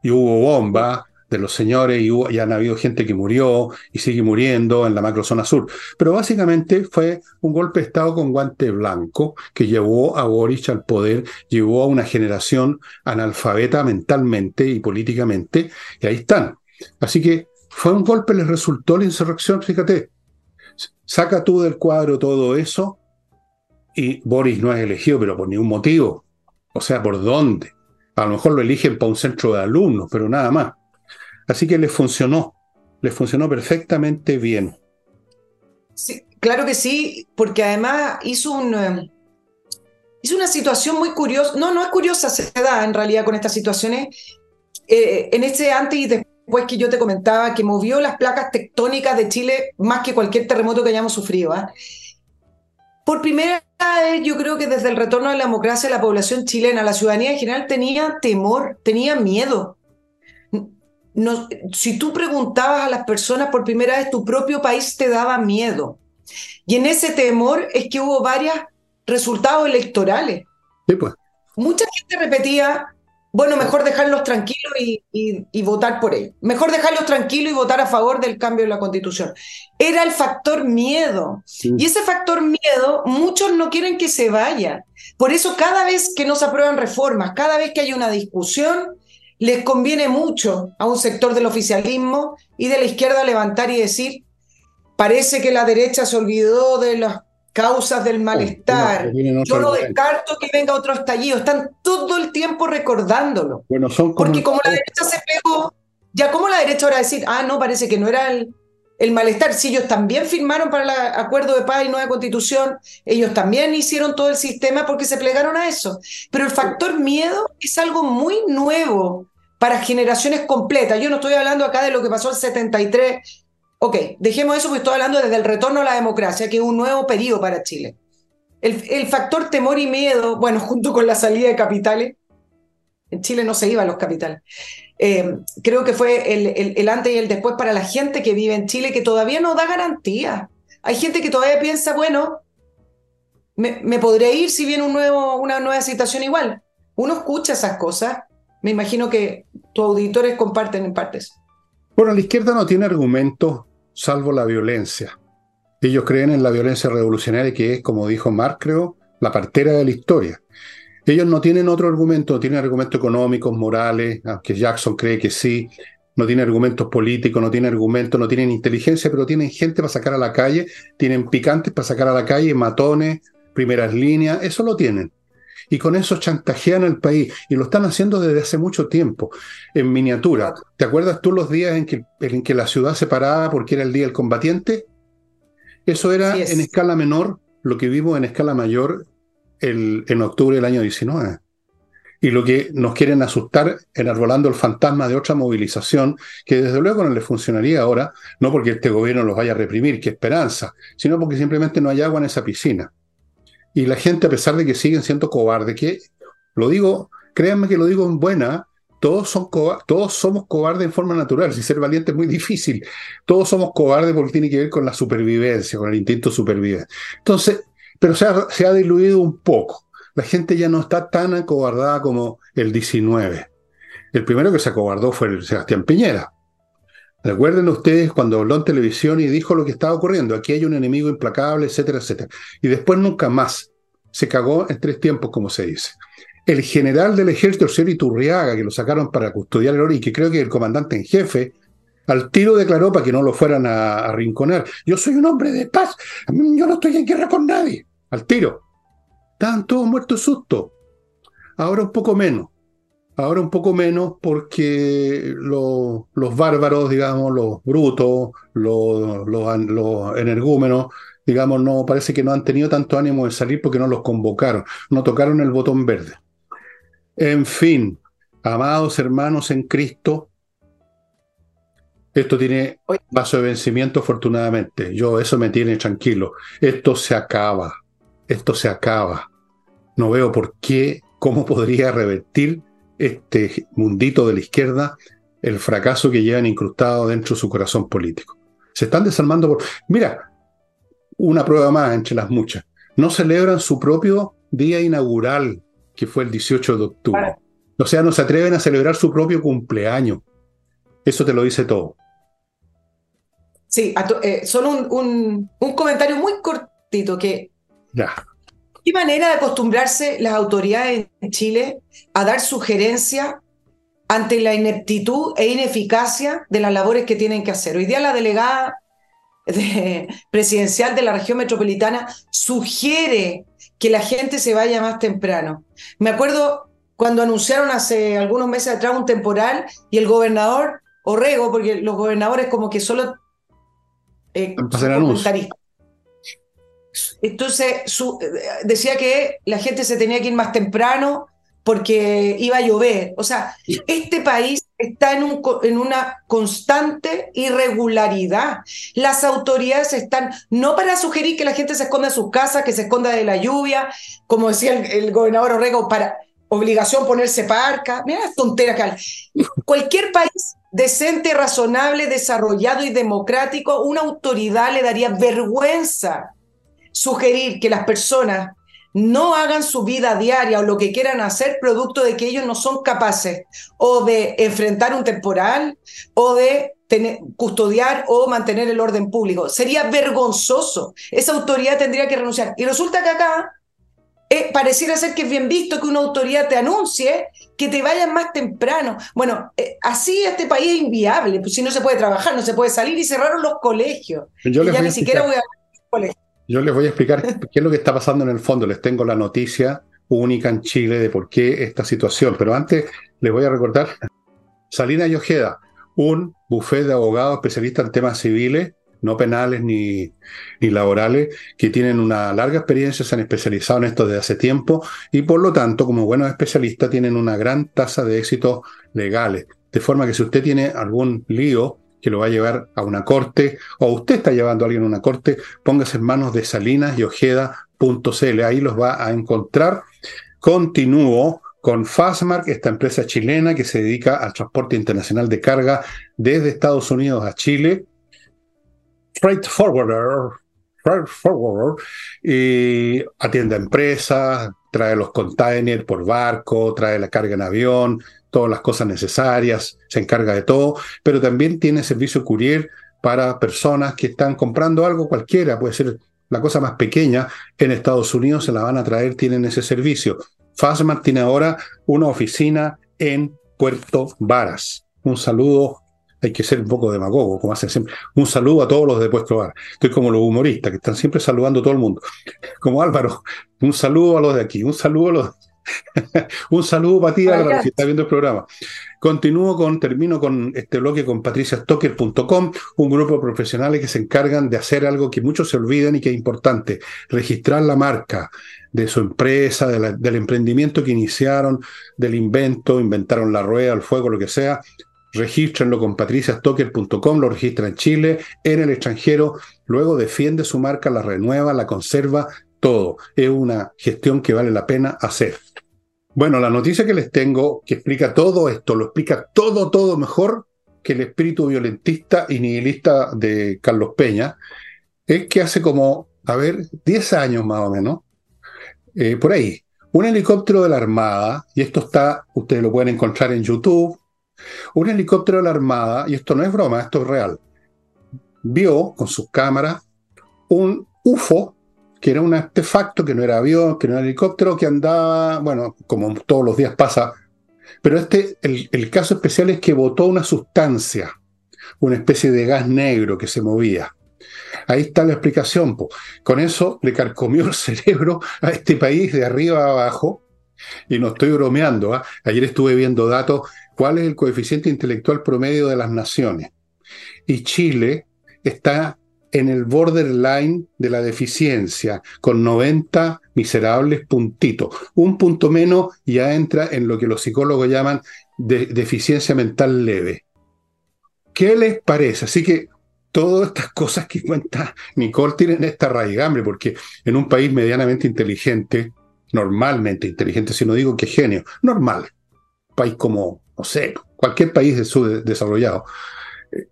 y hubo bomba de los señores y, hubo, han habido gente que murió y sigue muriendo en la macrozona sur. Pero básicamente fue un golpe de Estado con guante blanco que llevó a Boris al poder, llevó a una generación analfabeta mentalmente y políticamente, y ahí están. Así que fue un golpe, les resultó la insurrección, fíjate. Saca tú del cuadro todo eso y Boris no es elegido, pero por ningún motivo. O sea, ¿por dónde? A lo mejor lo eligen para un centro de alumnos, pero nada más. Así que le funcionó, le funcionó perfectamente bien. Sí, claro que sí, porque además hizo un... Eh, hizo una situación muy curiosa, no, no es curiosa, se da en realidad con estas situaciones, eh, en ese antes y después que yo te comentaba, que movió las placas tectónicas de Chile más que cualquier terremoto que hayamos sufrido. ¿ah? Por primera vez, yo creo que desde el retorno de la democracia, la población chilena, la ciudadanía en general tenía temor, tenía miedo. No, si tú preguntabas a las personas por primera vez, tu propio país te daba miedo. Y en ese temor es que hubo varios resultados electorales. Sí, pues. Mucha gente repetía, bueno, mejor dejarlos tranquilos y, votar por ellos. Mejor dejarlos tranquilos y votar a favor del cambio de la constitución. Era el factor miedo. Y ese factor miedo, muchos no quieren que se vaya. Por eso cada vez que no se aprueban reformas, cada vez que hay una discusión, les conviene mucho a un sector del oficialismo y de la izquierda levantar y decir, parece que la derecha se olvidó de las causas del malestar. Yo no descarto que venga otro estallido. Están todo el tiempo recordándolo. Bueno, son Porque como la derecha se pegó, ya como la derecha ahora decir, ah, no, parece que no era el, el malestar. Si ellos también firmaron para el acuerdo de paz y nueva constitución, ellos también hicieron todo el sistema porque se plegaron a eso. Pero el factor miedo es algo muy nuevo para generaciones completas. Yo no estoy hablando acá de lo que pasó el 73. Ok, dejemos eso porque estoy hablando desde el retorno a la democracia, que es un nuevo periodo para Chile. El, el factor temor y miedo, bueno, junto con la salida de capitales, en Chile no se iban los capitales. Eh, creo que fue el, antes y el después para la gente que vive en Chile que todavía no da garantía. Hay gente que todavía piensa, bueno, me, me podré ir si viene un nuevo, una nueva situación igual. Uno escucha esas cosas. Me imagino que tus auditores comparten en partes. Bueno, la izquierda no tiene argumentos salvo la violencia. Ellos creen en la violencia revolucionaria que es, como dijo Marx, creo, la partera de la historia. Ellos no tienen otro argumento, no tienen argumentos económicos, morales, aunque Jackson cree que sí, no tienen argumentos políticos, no tienen argumentos, no tienen inteligencia, pero tienen gente para sacar a la calle, tienen picantes para sacar a la calle, matones, primeras líneas, eso lo tienen. Y con eso chantajean al país y lo están haciendo desde hace mucho tiempo, en miniatura. ¿Te acuerdas tú los días en que, en que la ciudad se paraba porque era el Día del Combatiente? Eso era en escala menor, lo que vimos en escala mayor en octubre del año 19. Y lo que nos quieren asustar enarbolando el fantasma de otra movilización, que desde luego no le funcionaría ahora, no porque este gobierno los vaya a reprimir, que esperanza, sino porque simplemente no hay agua en esa piscina. Y la gente, a pesar de que siguen siendo cobardes, que lo digo, créanme que lo digo en buena, todos, son todos somos cobardes en forma natural, si ser valiente es muy difícil, todos somos cobardes porque tiene que ver con la supervivencia, con el instinto de supervivencia. Entonces, pero se ha, diluido un poco. La gente ya no está tan acobardada como el 19. El primero que se acobardó fue el Sebastián Piñera. Recuerden ustedes cuando habló en televisión y dijo lo que estaba ocurriendo. Aquí hay un enemigo implacable, etcétera, etcétera. Y después nunca más. Se cagó en tres tiempos, como se dice. El general del ejército, el señor Iturriaga, que lo sacaron para custodiar el oro y que creo que el comandante en jefe, al tiro declaró para que no lo fueran a arrinconar. Yo soy un hombre de paz. Yo no estoy en guerra con nadie. Al tiro. Estaban todos muertos susto. Ahora un poco menos. Ahora un poco menos porque los, los bárbaros, digamos, los brutos, los, los, energúmenos, digamos, no parece que no han tenido tanto ánimo de salir porque no los convocaron, no tocaron el botón verde. En fin, amados hermanos en Cristo, esto tiene paso de vencimiento, afortunadamente. Yo, eso me tiene tranquilo. Esto se acaba. Esto se acaba. No veo por qué, cómo podría revertir este mundito de la izquierda el fracaso que llevan incrustado dentro de su corazón político. Se están desarmando por... Mira, una prueba más entre las muchas. No celebran su propio día inaugural, que fue el 18 de octubre. O sea, no se atreven a celebrar su propio cumpleaños. Eso te lo dice todo. Sí, eh, solo un, comentario muy cortito que... Ya. ¿Qué manera de acostumbrarse las autoridades en Chile a dar sugerencias ante la ineptitud e ineficacia de las labores que tienen que hacer? Hoy día la delegada presidencial de la región metropolitana sugiere que la gente se vaya más temprano. Me acuerdo cuando anunciaron hace algunos meses atrás un temporal y el gobernador Orrego, porque los gobernadores como que solo eh, Entonces su, decía que la gente se tenía que ir más temprano porque iba a llover. O sea, este país está en, un, en una constante irregularidad. Las autoridades están, no para sugerir que la gente se esconda en sus casas, que se esconda de la lluvia, como decía el, gobernador Orrego, para obligación ponerse parca. Mira las tonteras que hay. Cualquier país decente, razonable, desarrollado y democrático, una autoridad le daría vergüenza sugerir que las personas no hagan su vida diaria o lo que quieran hacer producto de que ellos no son capaces o de enfrentar un temporal o de tener, custodiar o mantener el orden público. Sería vergonzoso. Esa autoridad tendría que renunciar. Y resulta que acá eh, pareciera ser que es bien visto que una autoridad te anuncie que te vayan más temprano. Bueno, eh, así este país es inviable, pues si no se puede trabajar, no se puede salir y cerraron los colegios. Yo les ya ni siquiera voy a colegio. Yo les voy a explicar qué es lo que está pasando en el fondo. Les tengo la noticia única en Chile de por qué esta situación. Pero antes les voy a recordar, Salina y Ojeda, un bufete de abogados especialistas en temas civiles no penales ni, ni, laborales, que tienen una larga experiencia, se han especializado en esto desde hace tiempo y por lo tanto, como buenos especialistas, tienen una gran tasa de éxitos legales. De forma que si usted tiene algún lío que lo va a llevar a una corte o usted está llevando a alguien a una corte, póngase en manos de Salinas y Ojeda.cl. Ahí los va a encontrar. Continúo con Fastmark, esta empresa chilena que se dedica al transporte internacional de carga desde Estados Unidos a Chile freight forwarder, freight forwarder, y atiende a empresas, trae los containers por barco, trae la carga en avión, todas las cosas necesarias, se encarga de todo, pero también tiene servicio courier para personas que están comprando algo cualquiera, puede ser la cosa más pequeña, en Estados Unidos se la van a traer, tienen ese servicio. Fastmark tiene ahora una oficina en Puerto Varas. Un saludo hay que ser un poco demagogo, como hacen siempre. Un saludo a todos los de Puesto Bar. Estoy como los humoristas que están siempre saludando a todo el mundo. Como Álvaro, un saludo a los de aquí, un saludo a los. un saludo para ti, Álvaro, si está viendo el programa. Continúo con, termino con este bloque con patriciastocker.com, un grupo de profesionales que se encargan de hacer algo que muchos se olvidan y que es importante, registrar la marca de su empresa, del emprendimiento que iniciaron, del invento, inventaron la rueda, el fuego, lo que sea, regístrenlo con patriciastocker.com, lo registra en Chile, en el extranjero, luego defiende su marca, la renueva, la conserva, todo. Es una gestión que vale la pena hacer. Bueno, la noticia que les tengo, que explica todo esto, lo explica todo, todo mejor que el espíritu violentista y nihilista de Carlos Peña, es que hace como, a ver, 10 años más o menos, eh, por ahí, un helicóptero de la Armada, y esto está, ustedes lo pueden encontrar en YouTube, un helicóptero de la Armada, y esto no es broma, esto es real, vio con sus cámaras un UFO, que era un artefacto, que no era avión, que no era helicóptero, que andaba, bueno, como todos los días pasa, pero este, el, caso especial es que botó una sustancia, una especie de gas negro que se movía. Ahí está la explicación. Con eso le carcomió el cerebro a este país de arriba a abajo. Y no estoy bromeando. ¿ah? Ayer estuve viendo datos cuál es el coeficiente intelectual promedio de las naciones. Y Chile está en el borderline de la deficiencia, con 90 miserables puntitos. Un punto menos ya entra en lo que los psicólogos llaman deficiencia mental leve. ¿Qué les parece? Así que todas estas cosas que cuenta Nicole tienen esta raigambre, porque en un país medianamente inteligente, normalmente inteligente, si no digo que genio, normal, país como no sé, cualquier país desarrollado.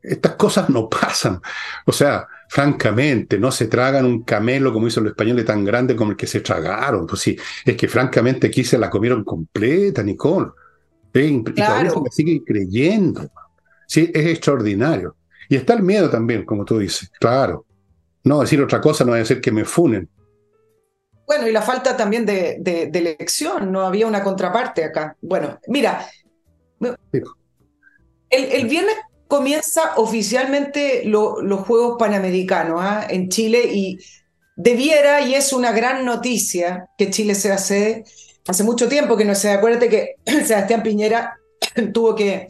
Estas cosas no pasan. O sea, francamente, no se tragan un camelo, como hizo los españoles, tan grande como el que se tragaron. Pues sí, es que francamente aquí se la comieron completa, Nicole. Y todavía se la siguen creyendo. Sí, es extraordinario. Y está el miedo también, como tú dices, claro. No decir otra cosa no va a decir que me funen. Bueno, y la falta también de, de, de, elección, no había una contraparte acá. Bueno, mira, el, viernes comienza oficialmente los Juegos Panamericanos ¿ah? en Chile y debiera, y es una gran noticia, que Chile sea sede. Hace mucho tiempo que no se acuérdate que Sebastián Piñera tuvo que,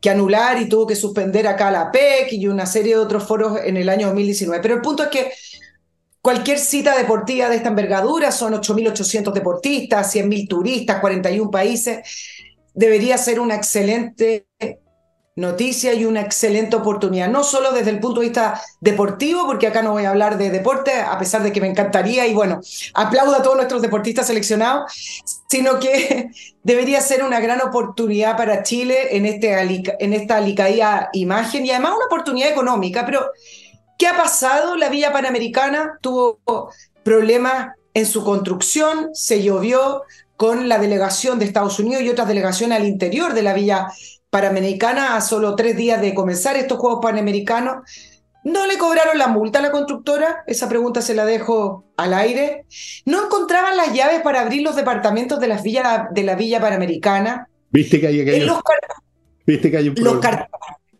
que anular y tuvo que suspender acá la PEC y una serie de otros foros en el año 2019. Pero el punto es que cualquier cita deportiva de esta envergadura, son 8.800 deportistas, 100.000 turistas, 41 países, debería ser una excelente noticia y una excelente oportunidad, no solo desde el punto de vista deportivo, porque acá no voy a hablar de deporte, a pesar de que me encantaría y bueno, aplaudo a todos nuestros deportistas seleccionados, sino que debería ser una gran oportunidad para Chile en, este, en esta alicaída imagen y además una oportunidad económica. Pero, ¿qué ha pasado? La Villa Panamericana tuvo problemas en su construcción, se llovió, con la delegación de Estados Unidos y otras delegaciones al interior de la Villa Panamericana a solo tres días de comenzar estos Juegos Panamericanos. No le cobraron la multa a la constructora, esa pregunta se la dejo al aire. No encontraban las llaves para abrir los departamentos de, las villas, de la Villa Panamericana. ¿Viste que hay, que los, ¿Viste que hay un los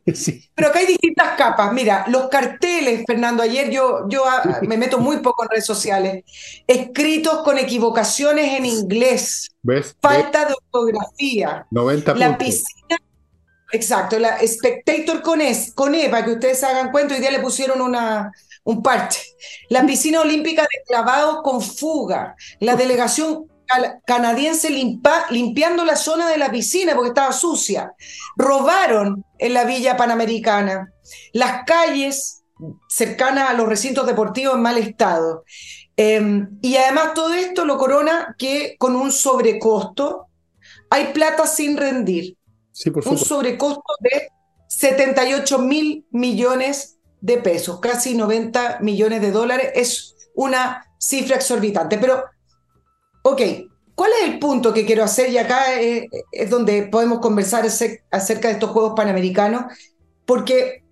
Sí. Pero acá hay distintas capas. Mira, los carteles, Fernando, ayer yo, yo ah, me meto muy poco en redes sociales, escritos con equivocaciones en inglés, ¿Ves? ¿Ves? falta de ortografía. 90 La piscina, exacto, la Spectator con, es, con E, para que ustedes hagan cuenta, hoy día le pusieron una, un parche. La piscina olímpica de clavados con fuga. La delegación canadiense limpa- limpiando la zona de la piscina porque estaba sucia. Robaron en la villa panamericana. Las calles cercanas a los recintos deportivos en mal estado. Eh, y además todo esto lo corona que con un sobrecosto hay plata sin rendir Sí, por un sobrecosto de 78 mil millones de pesos, casi 90 millones de dólares. Es una cifra exorbitante. Pero, ok, ¿cuál es el punto que quiero hacer? Y acá eh, es donde podemos conversar acer- acerca de estos Juegos Panamericanos, porque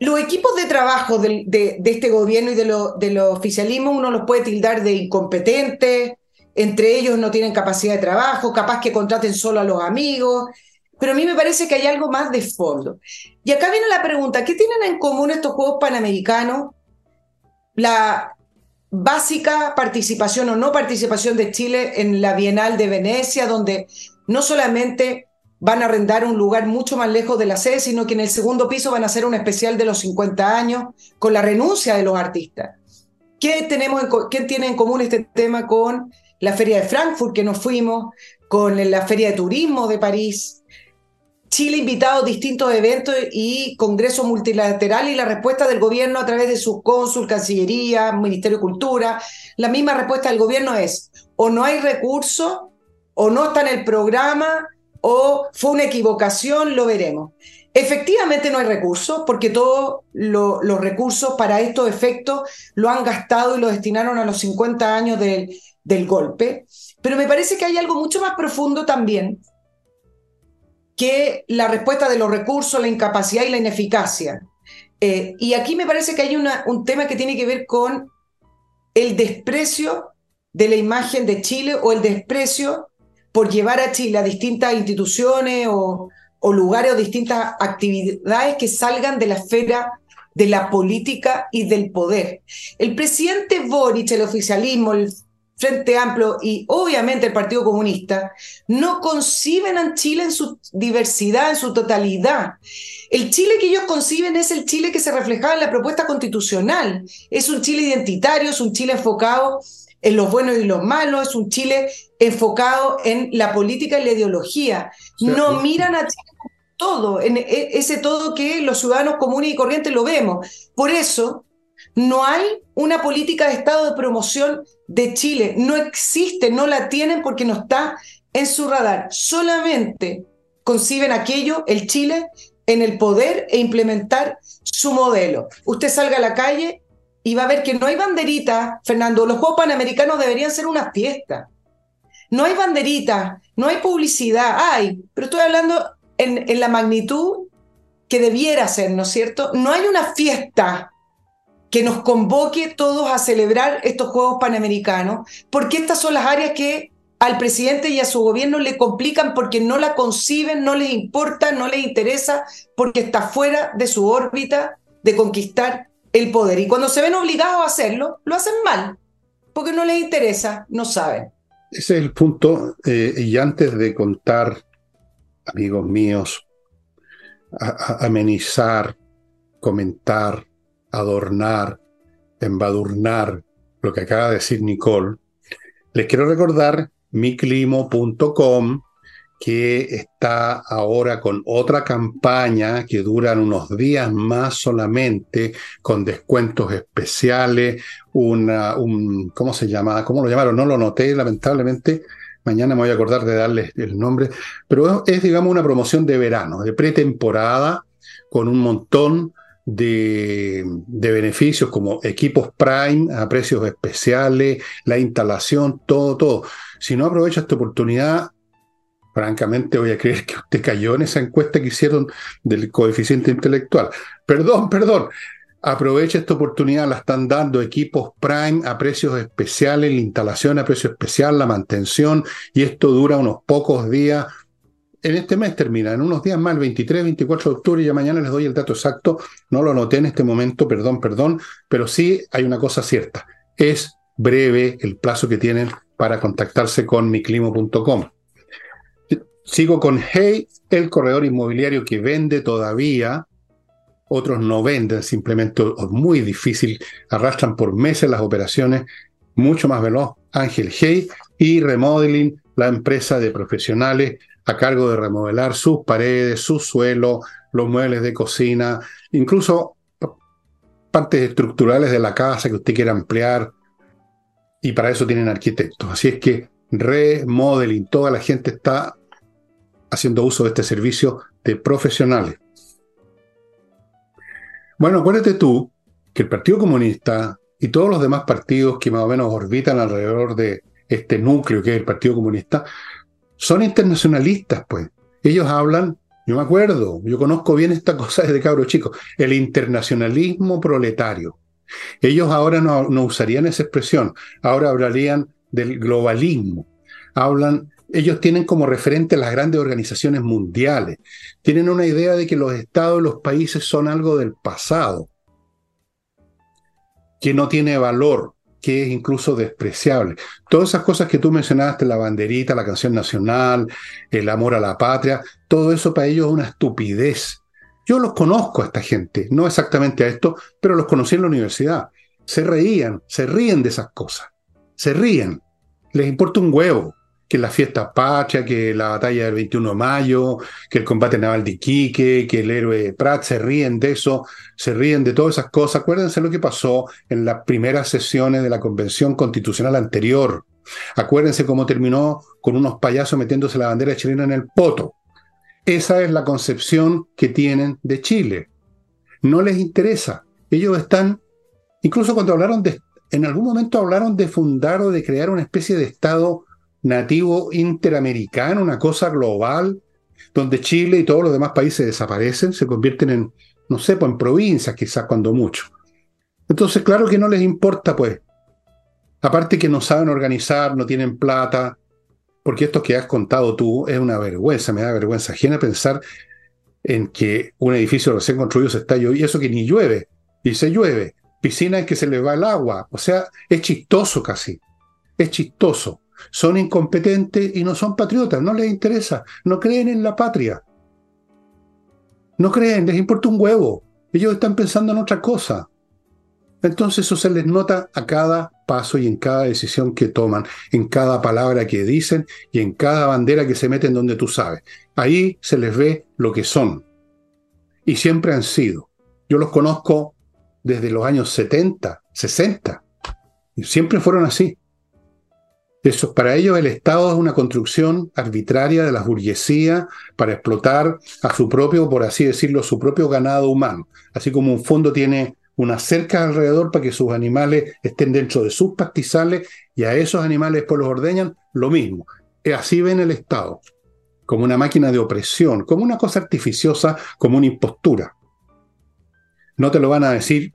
los equipos de trabajo del- de, este gobierno y de lo- de los oficialismos uno los puede tildar de incompetentes, entre ellos no tienen capacidad de trabajo, capaz que contraten solo a los amigos, pero a mí me parece que hay algo más de fondo. Y acá viene la pregunta, ¿qué tienen en común estos Juegos Panamericanos? La básica participación o no participación de Chile en la Bienal de Venecia, donde no solamente van a arrendar un lugar mucho más lejos de la sede, sino que en el segundo piso van a hacer un especial de los 50 años con la renuncia de los artistas. ¿Qué, tenemos ¿Qué tiene en común este tema con la Feria de Frankfurt que nos fuimos, con la Feria de Turismo de París? Chile invitado a distintos eventos y congresos multilaterales y la respuesta del gobierno a través de su cónsul, Cancillería, Ministerio de Cultura, la misma respuesta del gobierno es o no hay recursos, o no está en el programa, o fue una equivocación, lo veremos. Efectivamente no hay recursos, porque todos lo- los recursos para estos efectos lo han gastado y lo destinaron a los 50 años del, del golpe. Pero me parece que hay algo mucho más profundo también que la respuesta de los recursos, la incapacidad y la ineficacia. Eh, y aquí me parece que hay un tema que tiene que ver con el desprecio de la imagen de Chile o el desprecio por llevar a Chile a distintas instituciones o, o lugares o distintas actividades que salgan de la esfera de la política y del poder. El presidente Boric, el oficialismo, el Frente Amplio y obviamente el Partido Comunista no conciben a Chile en su diversidad, en su totalidad. El Chile que ellos conciben es el Chile que se reflejaba en la propuesta constitucional. Es un Chile identitario, es un Chile enfocado en los buenos y los malos, es un Chile enfocado en la política y la ideología. No miran a Chile como todo, en e- ese todo que los ciudadanos comunes y corrientes lo vemos. Por eso, no hay una política de Estado de promoción de Chile. No existe, no la tienen porque no está en su radar. Solamente conciben aquello, el Chile, en el poder e implementar su modelo. Usted salga a la calle y va a ver que no hay banderita, Fernando. Los Juegos Panamericanos deberían ser una fiesta. No hay banderita, no hay publicidad, hay, pero estoy hablando en, en la magnitud que debiera ser, ¿no es cierto? No hay una fiesta que nos convoque todos a celebrar estos Juegos Panamericanos, porque estas son las áreas que al presidente y a su gobierno le complican porque no la conciben, no les importa, no les interesa, porque está fuera de su órbita de conquistar el poder. Y cuando se ven obligados a hacerlo, lo hacen mal, porque no les interesa, no saben. Ese es el punto. eh, y antes de contar, amigos míos, a- amenizar, comentar, adornar, embadurnar lo que acaba de decir Nicole, les quiero recordar miclimo.com que está ahora con otra campaña que duran unos días más solamente, con descuentos especiales, una, un, ¿cómo se llama? ¿Cómo lo llamaron? No lo noté, lamentablemente. Mañana me voy a acordar de darles el nombre, pero es, digamos, una promoción de verano, de pretemporada, con un montón de, de beneficios como equipos Prime a precios especiales, la instalación, todo, todo. Si no aprovecha esta oportunidad, francamente voy a creer que usted cayó en esa encuesta que hicieron del coeficiente intelectual. Perdón, perdón. Aproveche esta oportunidad, la están dando equipos Prime a precios especiales, la instalación a precio especial, la mantención, y esto dura unos pocos días. En este mes termina, en unos días más, el 23, 24 de octubre, ya mañana les doy el dato exacto. No lo anoté en este momento, perdón, perdón, pero sí hay una cosa cierta. Es breve el plazo que tienen para contactarse con miclimo.com. Sigo con Hey, el corredor inmobiliario que vende todavía otros no venden, simplemente es muy difícil, arrastran por meses las operaciones, mucho más veloz Ángel Hey y Remodeling, la empresa de profesionales a cargo de remodelar sus paredes, su suelo, los muebles de cocina, incluso partes estructurales de la casa que usted quiera ampliar, y para eso tienen arquitectos. Así es que remodeling, toda la gente está haciendo uso de este servicio de profesionales. Bueno, acuérdate tú que el Partido Comunista y todos los demás partidos que más o menos orbitan alrededor de este núcleo que es el Partido Comunista, son internacionalistas, pues. Ellos hablan, yo me acuerdo, yo conozco bien esta cosa desde cabro chico, el internacionalismo proletario. Ellos ahora no, no usarían esa expresión, ahora hablarían del globalismo. Hablan ellos tienen como referente las grandes organizaciones mundiales. Tienen una idea de que los estados los países son algo del pasado, que no tiene valor, que es incluso despreciable. Todas esas cosas que tú mencionaste, la banderita, la canción nacional, el amor a la patria, todo eso para ellos es una estupidez. Yo los conozco a esta gente, no exactamente a esto, pero los conocí en la universidad. Se reían, se ríen de esas cosas, se ríen, les importa un huevo que la fiesta patria, que la batalla del 21 de mayo, que el combate naval de Iquique, que el héroe Prat, se ríen de eso, se ríen de todas esas cosas. Acuérdense lo que pasó en las primeras sesiones de la Convención Constitucional anterior. Acuérdense cómo terminó con unos payasos metiéndose la bandera chilena en el poto. Esa es la concepción que tienen de Chile. No les interesa. Ellos están, incluso cuando hablaron de, en algún momento hablaron de fundar o de crear una especie de Estado nativo interamericano, una cosa global, donde Chile y todos los demás países desaparecen, se convierten en, no sé, pues en provincias quizás cuando mucho. Entonces, claro que no les importa, pues. Aparte que no saben organizar, no tienen plata, porque esto que has contado tú es una vergüenza, me da vergüenza ajena pensar en que un edificio recién construido se está lloviendo, y eso que ni llueve, y se llueve, piscina en que se le va el agua, o sea, es chistoso casi, es chistoso son incompetentes y no son patriotas, no les interesa, no creen en la patria. No creen, les importa un huevo. Ellos están pensando en otra cosa. Entonces eso se les nota a cada paso y en cada decisión que toman, en cada palabra que dicen y en cada bandera que se meten donde tú sabes. Ahí se les ve lo que son. Y siempre han sido. Yo los conozco desde los años 70, 60. Y siempre fueron así. Eso, para ellos el Estado es una construcción arbitraria de la burguesía para explotar a su propio, por así decirlo, su propio ganado humano. Así como un fondo tiene una cerca alrededor para que sus animales estén dentro de sus pastizales y a esos animales pues los ordeñan, lo mismo. Así ven el Estado, como una máquina de opresión, como una cosa artificiosa, como una impostura. No te lo van a decir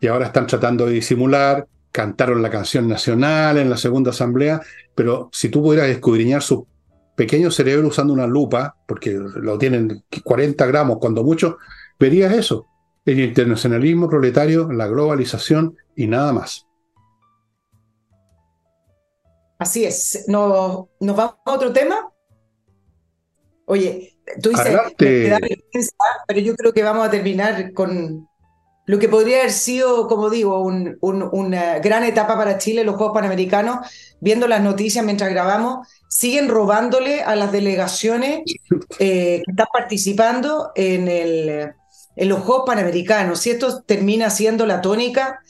y ahora están tratando de disimular cantaron la canción nacional en la segunda asamblea, pero si tú pudieras escudriñar su pequeño cerebro usando una lupa, porque lo tienen 40 gramos cuando mucho, verías eso, el internacionalismo proletario, la globalización y nada más. Así es. ¿Nos, ¿nos vamos a otro tema? Oye, tú dices, pero yo creo que vamos a terminar con, lo que podría haber sido, como digo, una gran etapa para Chile, los Juegos Panamericanos, viendo las noticias mientras grabamos, siguen robándole a las delegaciones eh, que están participando en, el, los Juegos Panamericanos. Si esto termina siendo la tónica,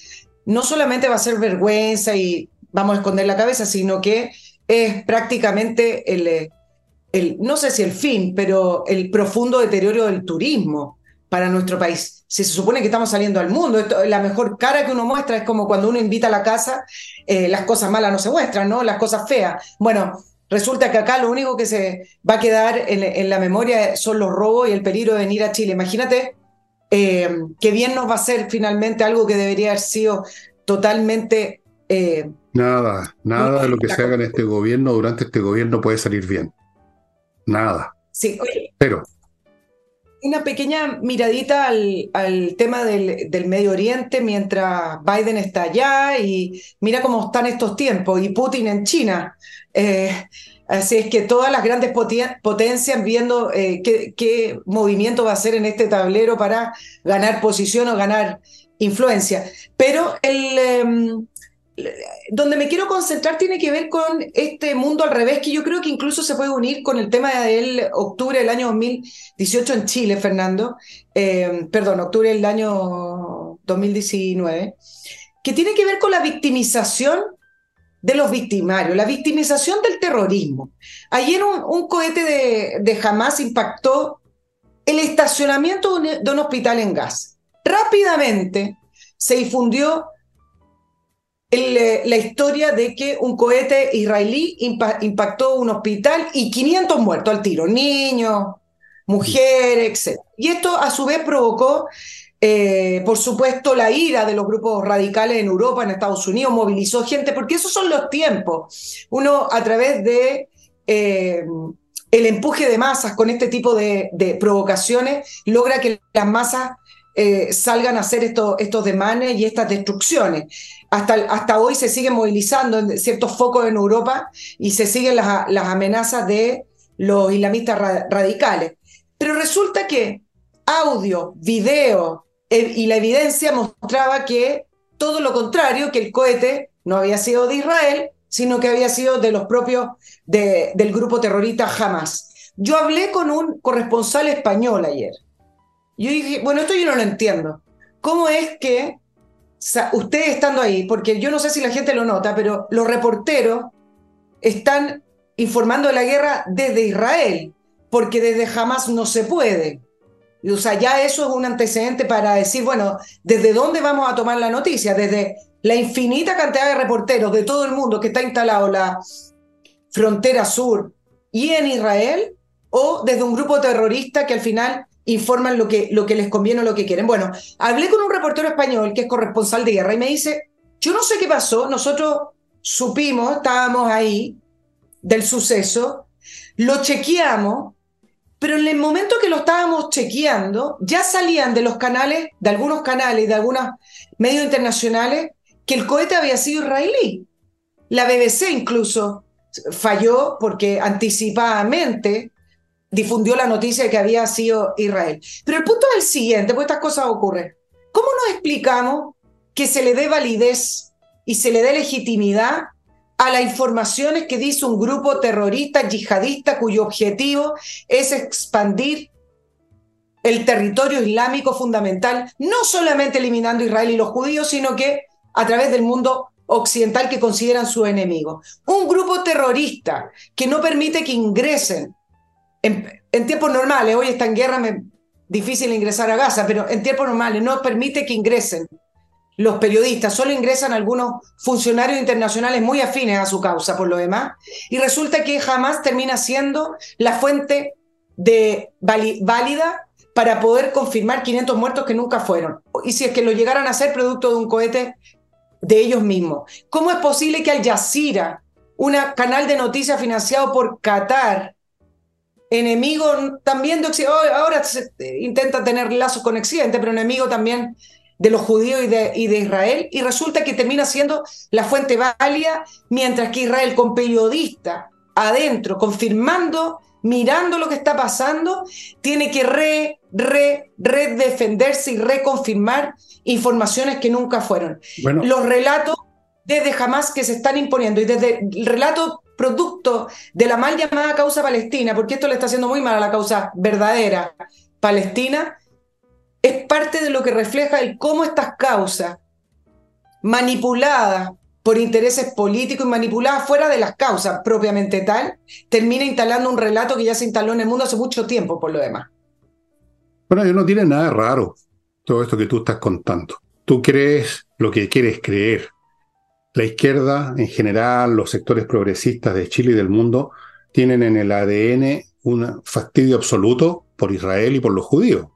no solamente va a ser vergüenza y vamos a esconder la cabeza, sino que es prácticamente el no sé si el fin, pero el profundo deterioro del turismo para nuestro país. Si se supone que estamos saliendo al mundo, esto, la mejor cara que uno muestra es como cuando uno invita a la casa, eh, las cosas malas no se muestran, ¿no? Las cosas feas. Bueno, resulta que acá lo único que se va a quedar en, la memoria son los robos y el peligro de venir a Chile. Imagínate eh, qué bien nos va a hacer finalmente algo que debería haber sido totalmente... Eh, nada, nada de lo que se haga en este gobierno, durante este gobierno puede salir bien. Nada. Sí, Pero una pequeña miradita al, tema del, Medio Oriente mientras Biden está allá y mira cómo están estos tiempos y Putin en China. Eh, así es que todas las grandes potencias viendo eh, qué, movimiento va a hacer en este tablero para ganar posición o ganar influencia. Pero el, em, donde me quiero concentrar tiene que ver con este mundo al revés, que yo creo que incluso se puede unir con el tema del octubre del año 2018 en Chile, Fernando, eh, perdón, octubre del año 2019, que tiene que ver con la victimización de los victimarios, la victimización del terrorismo. Ayer un, cohete de, de Hamas impactó el estacionamiento de un hospital en Gaza. Rápidamente se difundió la historia de que un cohete israelí impactó un hospital y 500 muertos al tiro, niños, mujeres, etc. Y esto a su vez provocó, eh, por supuesto, la ira de los grupos radicales en Europa, en Estados Unidos, movilizó gente, porque esos son los tiempos. Uno a través de... Eh, el empuje de masas con este tipo de, de provocaciones logra que las masas eh, salgan a hacer estos, estos demanes y estas destrucciones. Hasta, hasta hoy se siguen movilizando en ciertos focos en Europa y se siguen las, las amenazas de los islamistas radicales. Pero resulta que audio, video eh, y la evidencia mostraba que todo lo contrario, que el cohete no había sido de Israel, sino que había sido de los propios del grupo terrorista Hamas. Yo hablé con un corresponsal español ayer yo dije, bueno, esto yo no lo entiendo. ¿Cómo es que ustedes estando ahí, porque yo no sé si la gente lo nota, pero los reporteros están informando de la guerra desde Israel, porque desde Hamas no se puede. o sea, ya eso es un antecedente para decir, bueno, ¿desde dónde vamos a tomar la noticia? Desde la infinita cantidad de reporteros de todo el mundo que está instalado la frontera sur y en Israel, o desde un grupo terrorista que al final informan lo que, lo que les conviene o lo que quieren. Bueno, hablé con un reportero español que es corresponsal de guerra y me dice, yo no sé qué pasó, nosotros supimos, estábamos ahí del suceso, lo chequeamos, pero en el momento que lo estábamos chequeando, ya salían de los canales, de algunos canales, de algunos medios internacionales, que el cohete había sido israelí. La BBC incluso falló porque anticipadamente difundió la noticia de que había sido Israel. Pero el punto es el siguiente, pues estas cosas ocurren. ¿Cómo nos explicamos que se le dé validez y se le dé legitimidad a las informaciones que dice un grupo terrorista yihadista cuyo objetivo es expandir el territorio islámico fundamental, no solamente eliminando Israel y los judíos, sino que a través del mundo occidental que consideran su enemigo. Un grupo terrorista que no permite que ingresen en, tiempos normales, hoy está en guerra, me, difícil ingresar a Gaza, pero en tiempos normales no permite que ingresen los periodistas, solo ingresan algunos funcionarios internacionales muy afines a su causa por lo demás, y resulta que jamás termina siendo la fuente válida para poder confirmar 500 muertos que nunca fueron, y si es que lo llegaran a ser producto de un cohete de ellos mismos. ¿Cómo es posible que Al Jazeera, un canal de noticias financiado por Qatar, enemigo también de Occidente, ahora se intenta tener lazos con Occidente, pero enemigo también de los judíos y de, y de, Israel, y resulta que termina siendo la fuente válida, mientras que Israel con periodistas adentro, confirmando, mirando lo que está pasando, tiene que re, re, redefenderse y reconfirmar informaciones que nunca fueron. Los relatos desde jamás que se están imponiendo y desde el relato producto de la mal llamada causa palestina, porque esto le está haciendo muy mal a la causa verdadera palestina, es parte de lo que refleja el cómo estas causas, manipuladas por intereses políticos y manipuladas fuera de las causas propiamente tal, termina instalando un relato que ya se instaló en el mundo hace mucho tiempo, por lo demás. Bueno, no tiene nada raro todo esto que tú estás contando. Tú crees lo que quieres creer. La izquierda en general, los sectores progresistas de Chile y del mundo, tienen en el ADN un fastidio absoluto por Israel y por los judíos.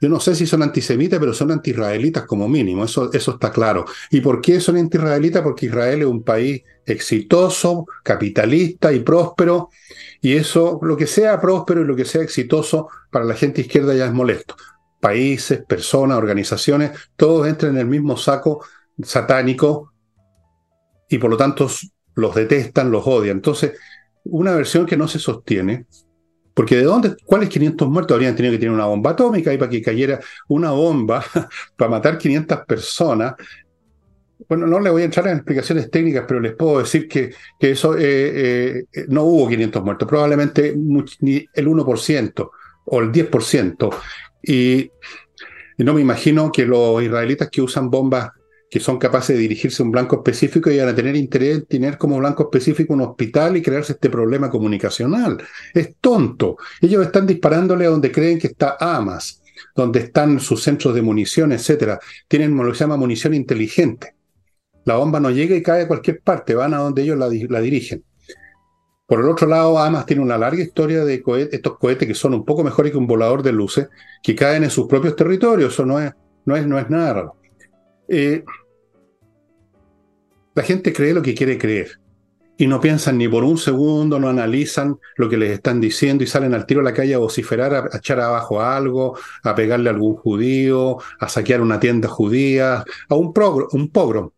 Yo no sé si son antisemitas, pero son anti-israelitas como mínimo, eso, eso está claro. ¿Y por qué son anti-israelitas? Porque Israel es un país exitoso, capitalista y próspero, y eso, lo que sea próspero y lo que sea exitoso, para la gente izquierda ya es molesto. Países, personas, organizaciones, todos entran en el mismo saco satánico y por lo tanto los detestan, los odian. Entonces, una versión que no se sostiene porque ¿de dónde? ¿Cuáles 500 muertos? Habrían tenido que tener una bomba atómica y para que cayera una bomba para matar 500 personas. Bueno, no le voy a entrar en explicaciones técnicas, pero les puedo decir que, que eso eh, eh, no hubo 500 muertos, probablemente ni el 1% o el 10%. Y, y no me imagino que los israelitas que usan bombas que son capaces de dirigirse a un blanco específico y van a tener interés en tener como blanco específico un hospital y crearse este problema comunicacional. Es tonto. Ellos están disparándole a donde creen que está Hamas, donde están sus centros de munición, etcétera. Tienen lo que se llama munición inteligente. La bomba no llega y cae a cualquier parte, van a donde ellos la, dirigen. Por el otro lado, Hamas tiene una larga historia de estos cohetes que son un poco mejores que un volador de luces, que caen en sus propios territorios. Eso no es, no es, no es nada raro. Eh, la gente cree lo que quiere creer y no piensan ni por un segundo, no analizan lo que les están diciendo y salen al tiro a la calle a vociferar, a, echar abajo algo, a pegarle a algún judío, a saquear una tienda judía, a un, un pogrom.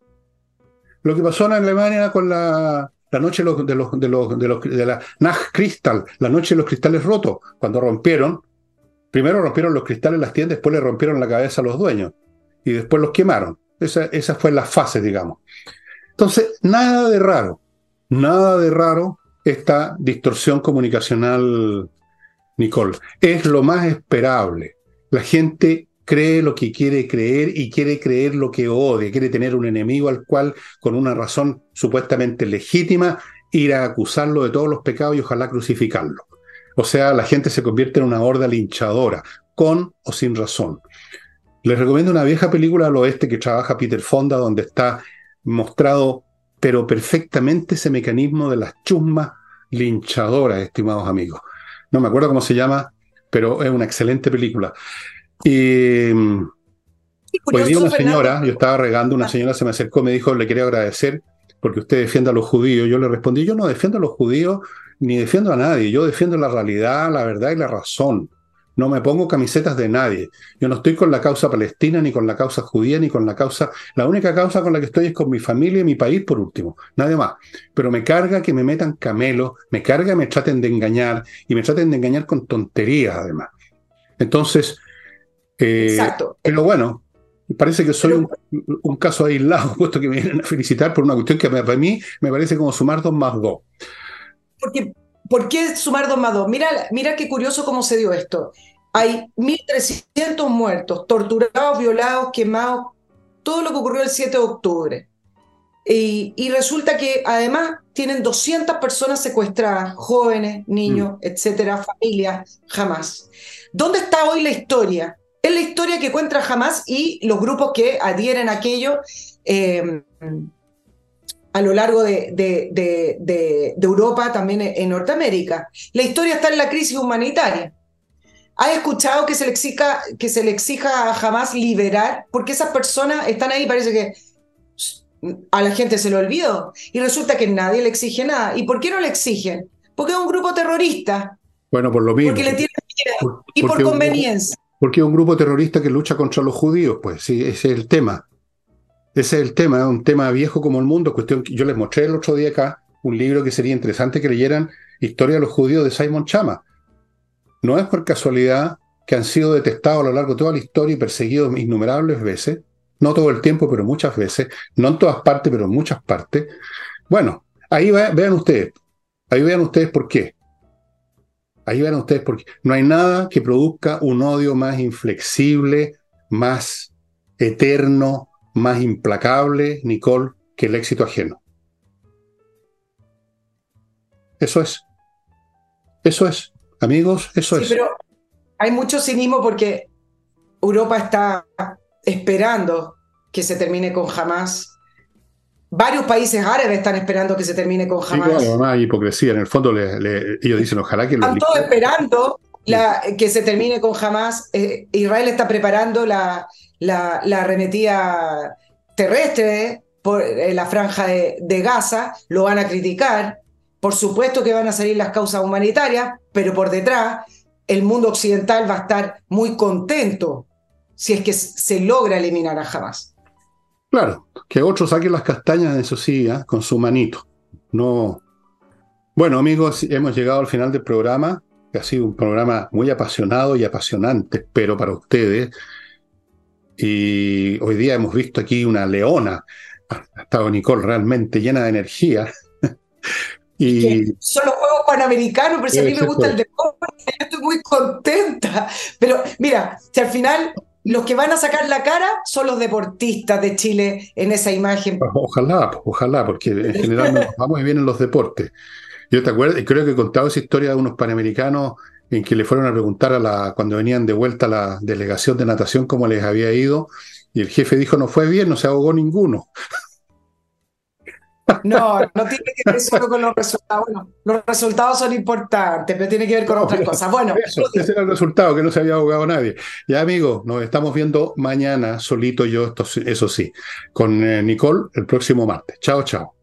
Lo que pasó en Alemania con la, noche de, los, de, los, de, los, de, la Nacht-Kristall, la noche de los cristales rotos, cuando rompieron, primero rompieron los cristales las tiendas, después le rompieron la cabeza a los dueños y después los quemaron. Esa, fue la fase, digamos. Entonces, nada de raro, nada de raro esta distorsión comunicacional, Nicole. Es lo más esperable. La gente cree lo que quiere creer y quiere creer lo que odia, quiere tener un enemigo al cual, con una razón supuestamente legítima, ir a acusarlo de todos los pecados y ojalá crucificarlo. O sea, la gente se convierte en una horda linchadora, con o sin razón. Les recomiendo una vieja película al oeste que trabaja Peter Fonda, donde está mostrado, pero perfectamente, ese mecanismo de las chusmas linchadoras, estimados amigos. No me acuerdo cómo se llama, pero es una excelente película. Y hoy día una señora, yo estaba regando, una señora se me acercó, me dijo, le quería agradecer porque usted defiende a los judíos. Yo le respondí, yo no defiendo a los judíos ni defiendo a nadie, yo defiendo la realidad, la verdad y la razón. No me pongo camisetas de nadie. Yo no estoy con la causa palestina, ni con la causa judía, ni con la causa... La única causa con la que estoy es con mi familia y mi país, por último. Nadie más. Pero me carga que me metan camelos, me carga que me traten de engañar, y me traten de engañar con tonterías, además. Entonces... Eh, Exacto. Pero bueno, parece que soy un, caso aislado, puesto que me vienen a felicitar por una cuestión que para mí me parece como sumar dos más dos. Porque ¿Por qué sumar dos más dos? Mira, mira qué curioso cómo se dio esto. Hay 1.300 muertos, torturados, violados, quemados, todo lo que ocurrió el 7 de octubre. Y, resulta que además tienen 200 personas secuestradas, jóvenes, niños, mm. etcétera, familias, jamás. ¿Dónde está hoy la historia? Es la historia que cuenta jamás y los grupos que adhieren a aquello. Eh, a lo largo de, de, Europa, también en Norteamérica. La historia está en la crisis humanitaria. ¿Has escuchado que se le exija, que se le exija jamás liberar? Porque esas personas están ahí, parece que a la gente se le olvidó. Y resulta que nadie le exige nada. ¿Y por qué no le exigen? Porque es un grupo terrorista. Bueno, por lo mismo. Porque le tienen miedo. y por conveniencia. porque es un grupo terrorista que lucha contra los judíos, pues sí, ese es el tema. Ese es el tema, un tema viejo como el mundo. Cuestión que yo les mostré el otro día acá un libro que sería interesante que leyeran, Historia de los judíos de Simon Chama. No es por casualidad que han sido detestados a lo largo de toda la historia y perseguidos innumerables veces, no todo el tiempo, pero muchas veces, no en todas partes, pero en muchas partes. Bueno, ahí vean ustedes, ahí vean ustedes por qué. Ahí vean ustedes por qué. No hay nada que produzca un odio más inflexible, más eterno, más implacable, Nicole, que el éxito ajeno. Eso es. Eso es. Amigos, eso sí, es. Pero hay mucho cinismo porque Europa está esperando que se termine con jamás varios países árabes están esperando que se termine con Hamas. Sí, claro, hipocresía. En el fondo ellos dicen ojalá que lo Están todos esperando que se termine con Hamas. Eh, Israel está preparando la, la, la arremetida terrestre por la franja de, de Gaza. Lo van a criticar. Por supuesto que van a salir las causas humanitarias, pero por detrás el mundo occidental va a estar muy contento si es que se logra eliminar a Hamas. Claro, que otros saquen las castañas, eso sí, ¿eh? con su manito. No. Bueno, amigos, hemos llegado al final del programa, que ha sido un programa muy apasionado y apasionante, espero, para ustedes. Y hoy día hemos visto aquí una leona. Ha estado Nicole realmente llena de energía. y... Son los Juegos Panamericanos, pero si a mí me gusta el deporte, yo estoy muy contenta. Pero mira, si al final los que van a sacar la cara son los deportistas de Chile en esa imagen. Ojalá, ojalá, porque en general nos vamos bien en los deportes. Yo te acuerdo, y creo que he contado esa historia de unos panamericanos en que le fueron a preguntar a la, cuando venían de vuelta a la delegación de natación cómo les había ido, y el jefe dijo, no fue bien, no se ahogó ninguno. No, no tiene que ver solo con los resultados. Bueno, los resultados son importantes, pero tiene que ver con otras cosas. Bueno, eso, ese era el resultado, que no se había ahogado nadie. Ya, amigos, nos estamos viendo mañana, solito yo, eso sí, con eh, Nicole el próximo martes. Chao, chao.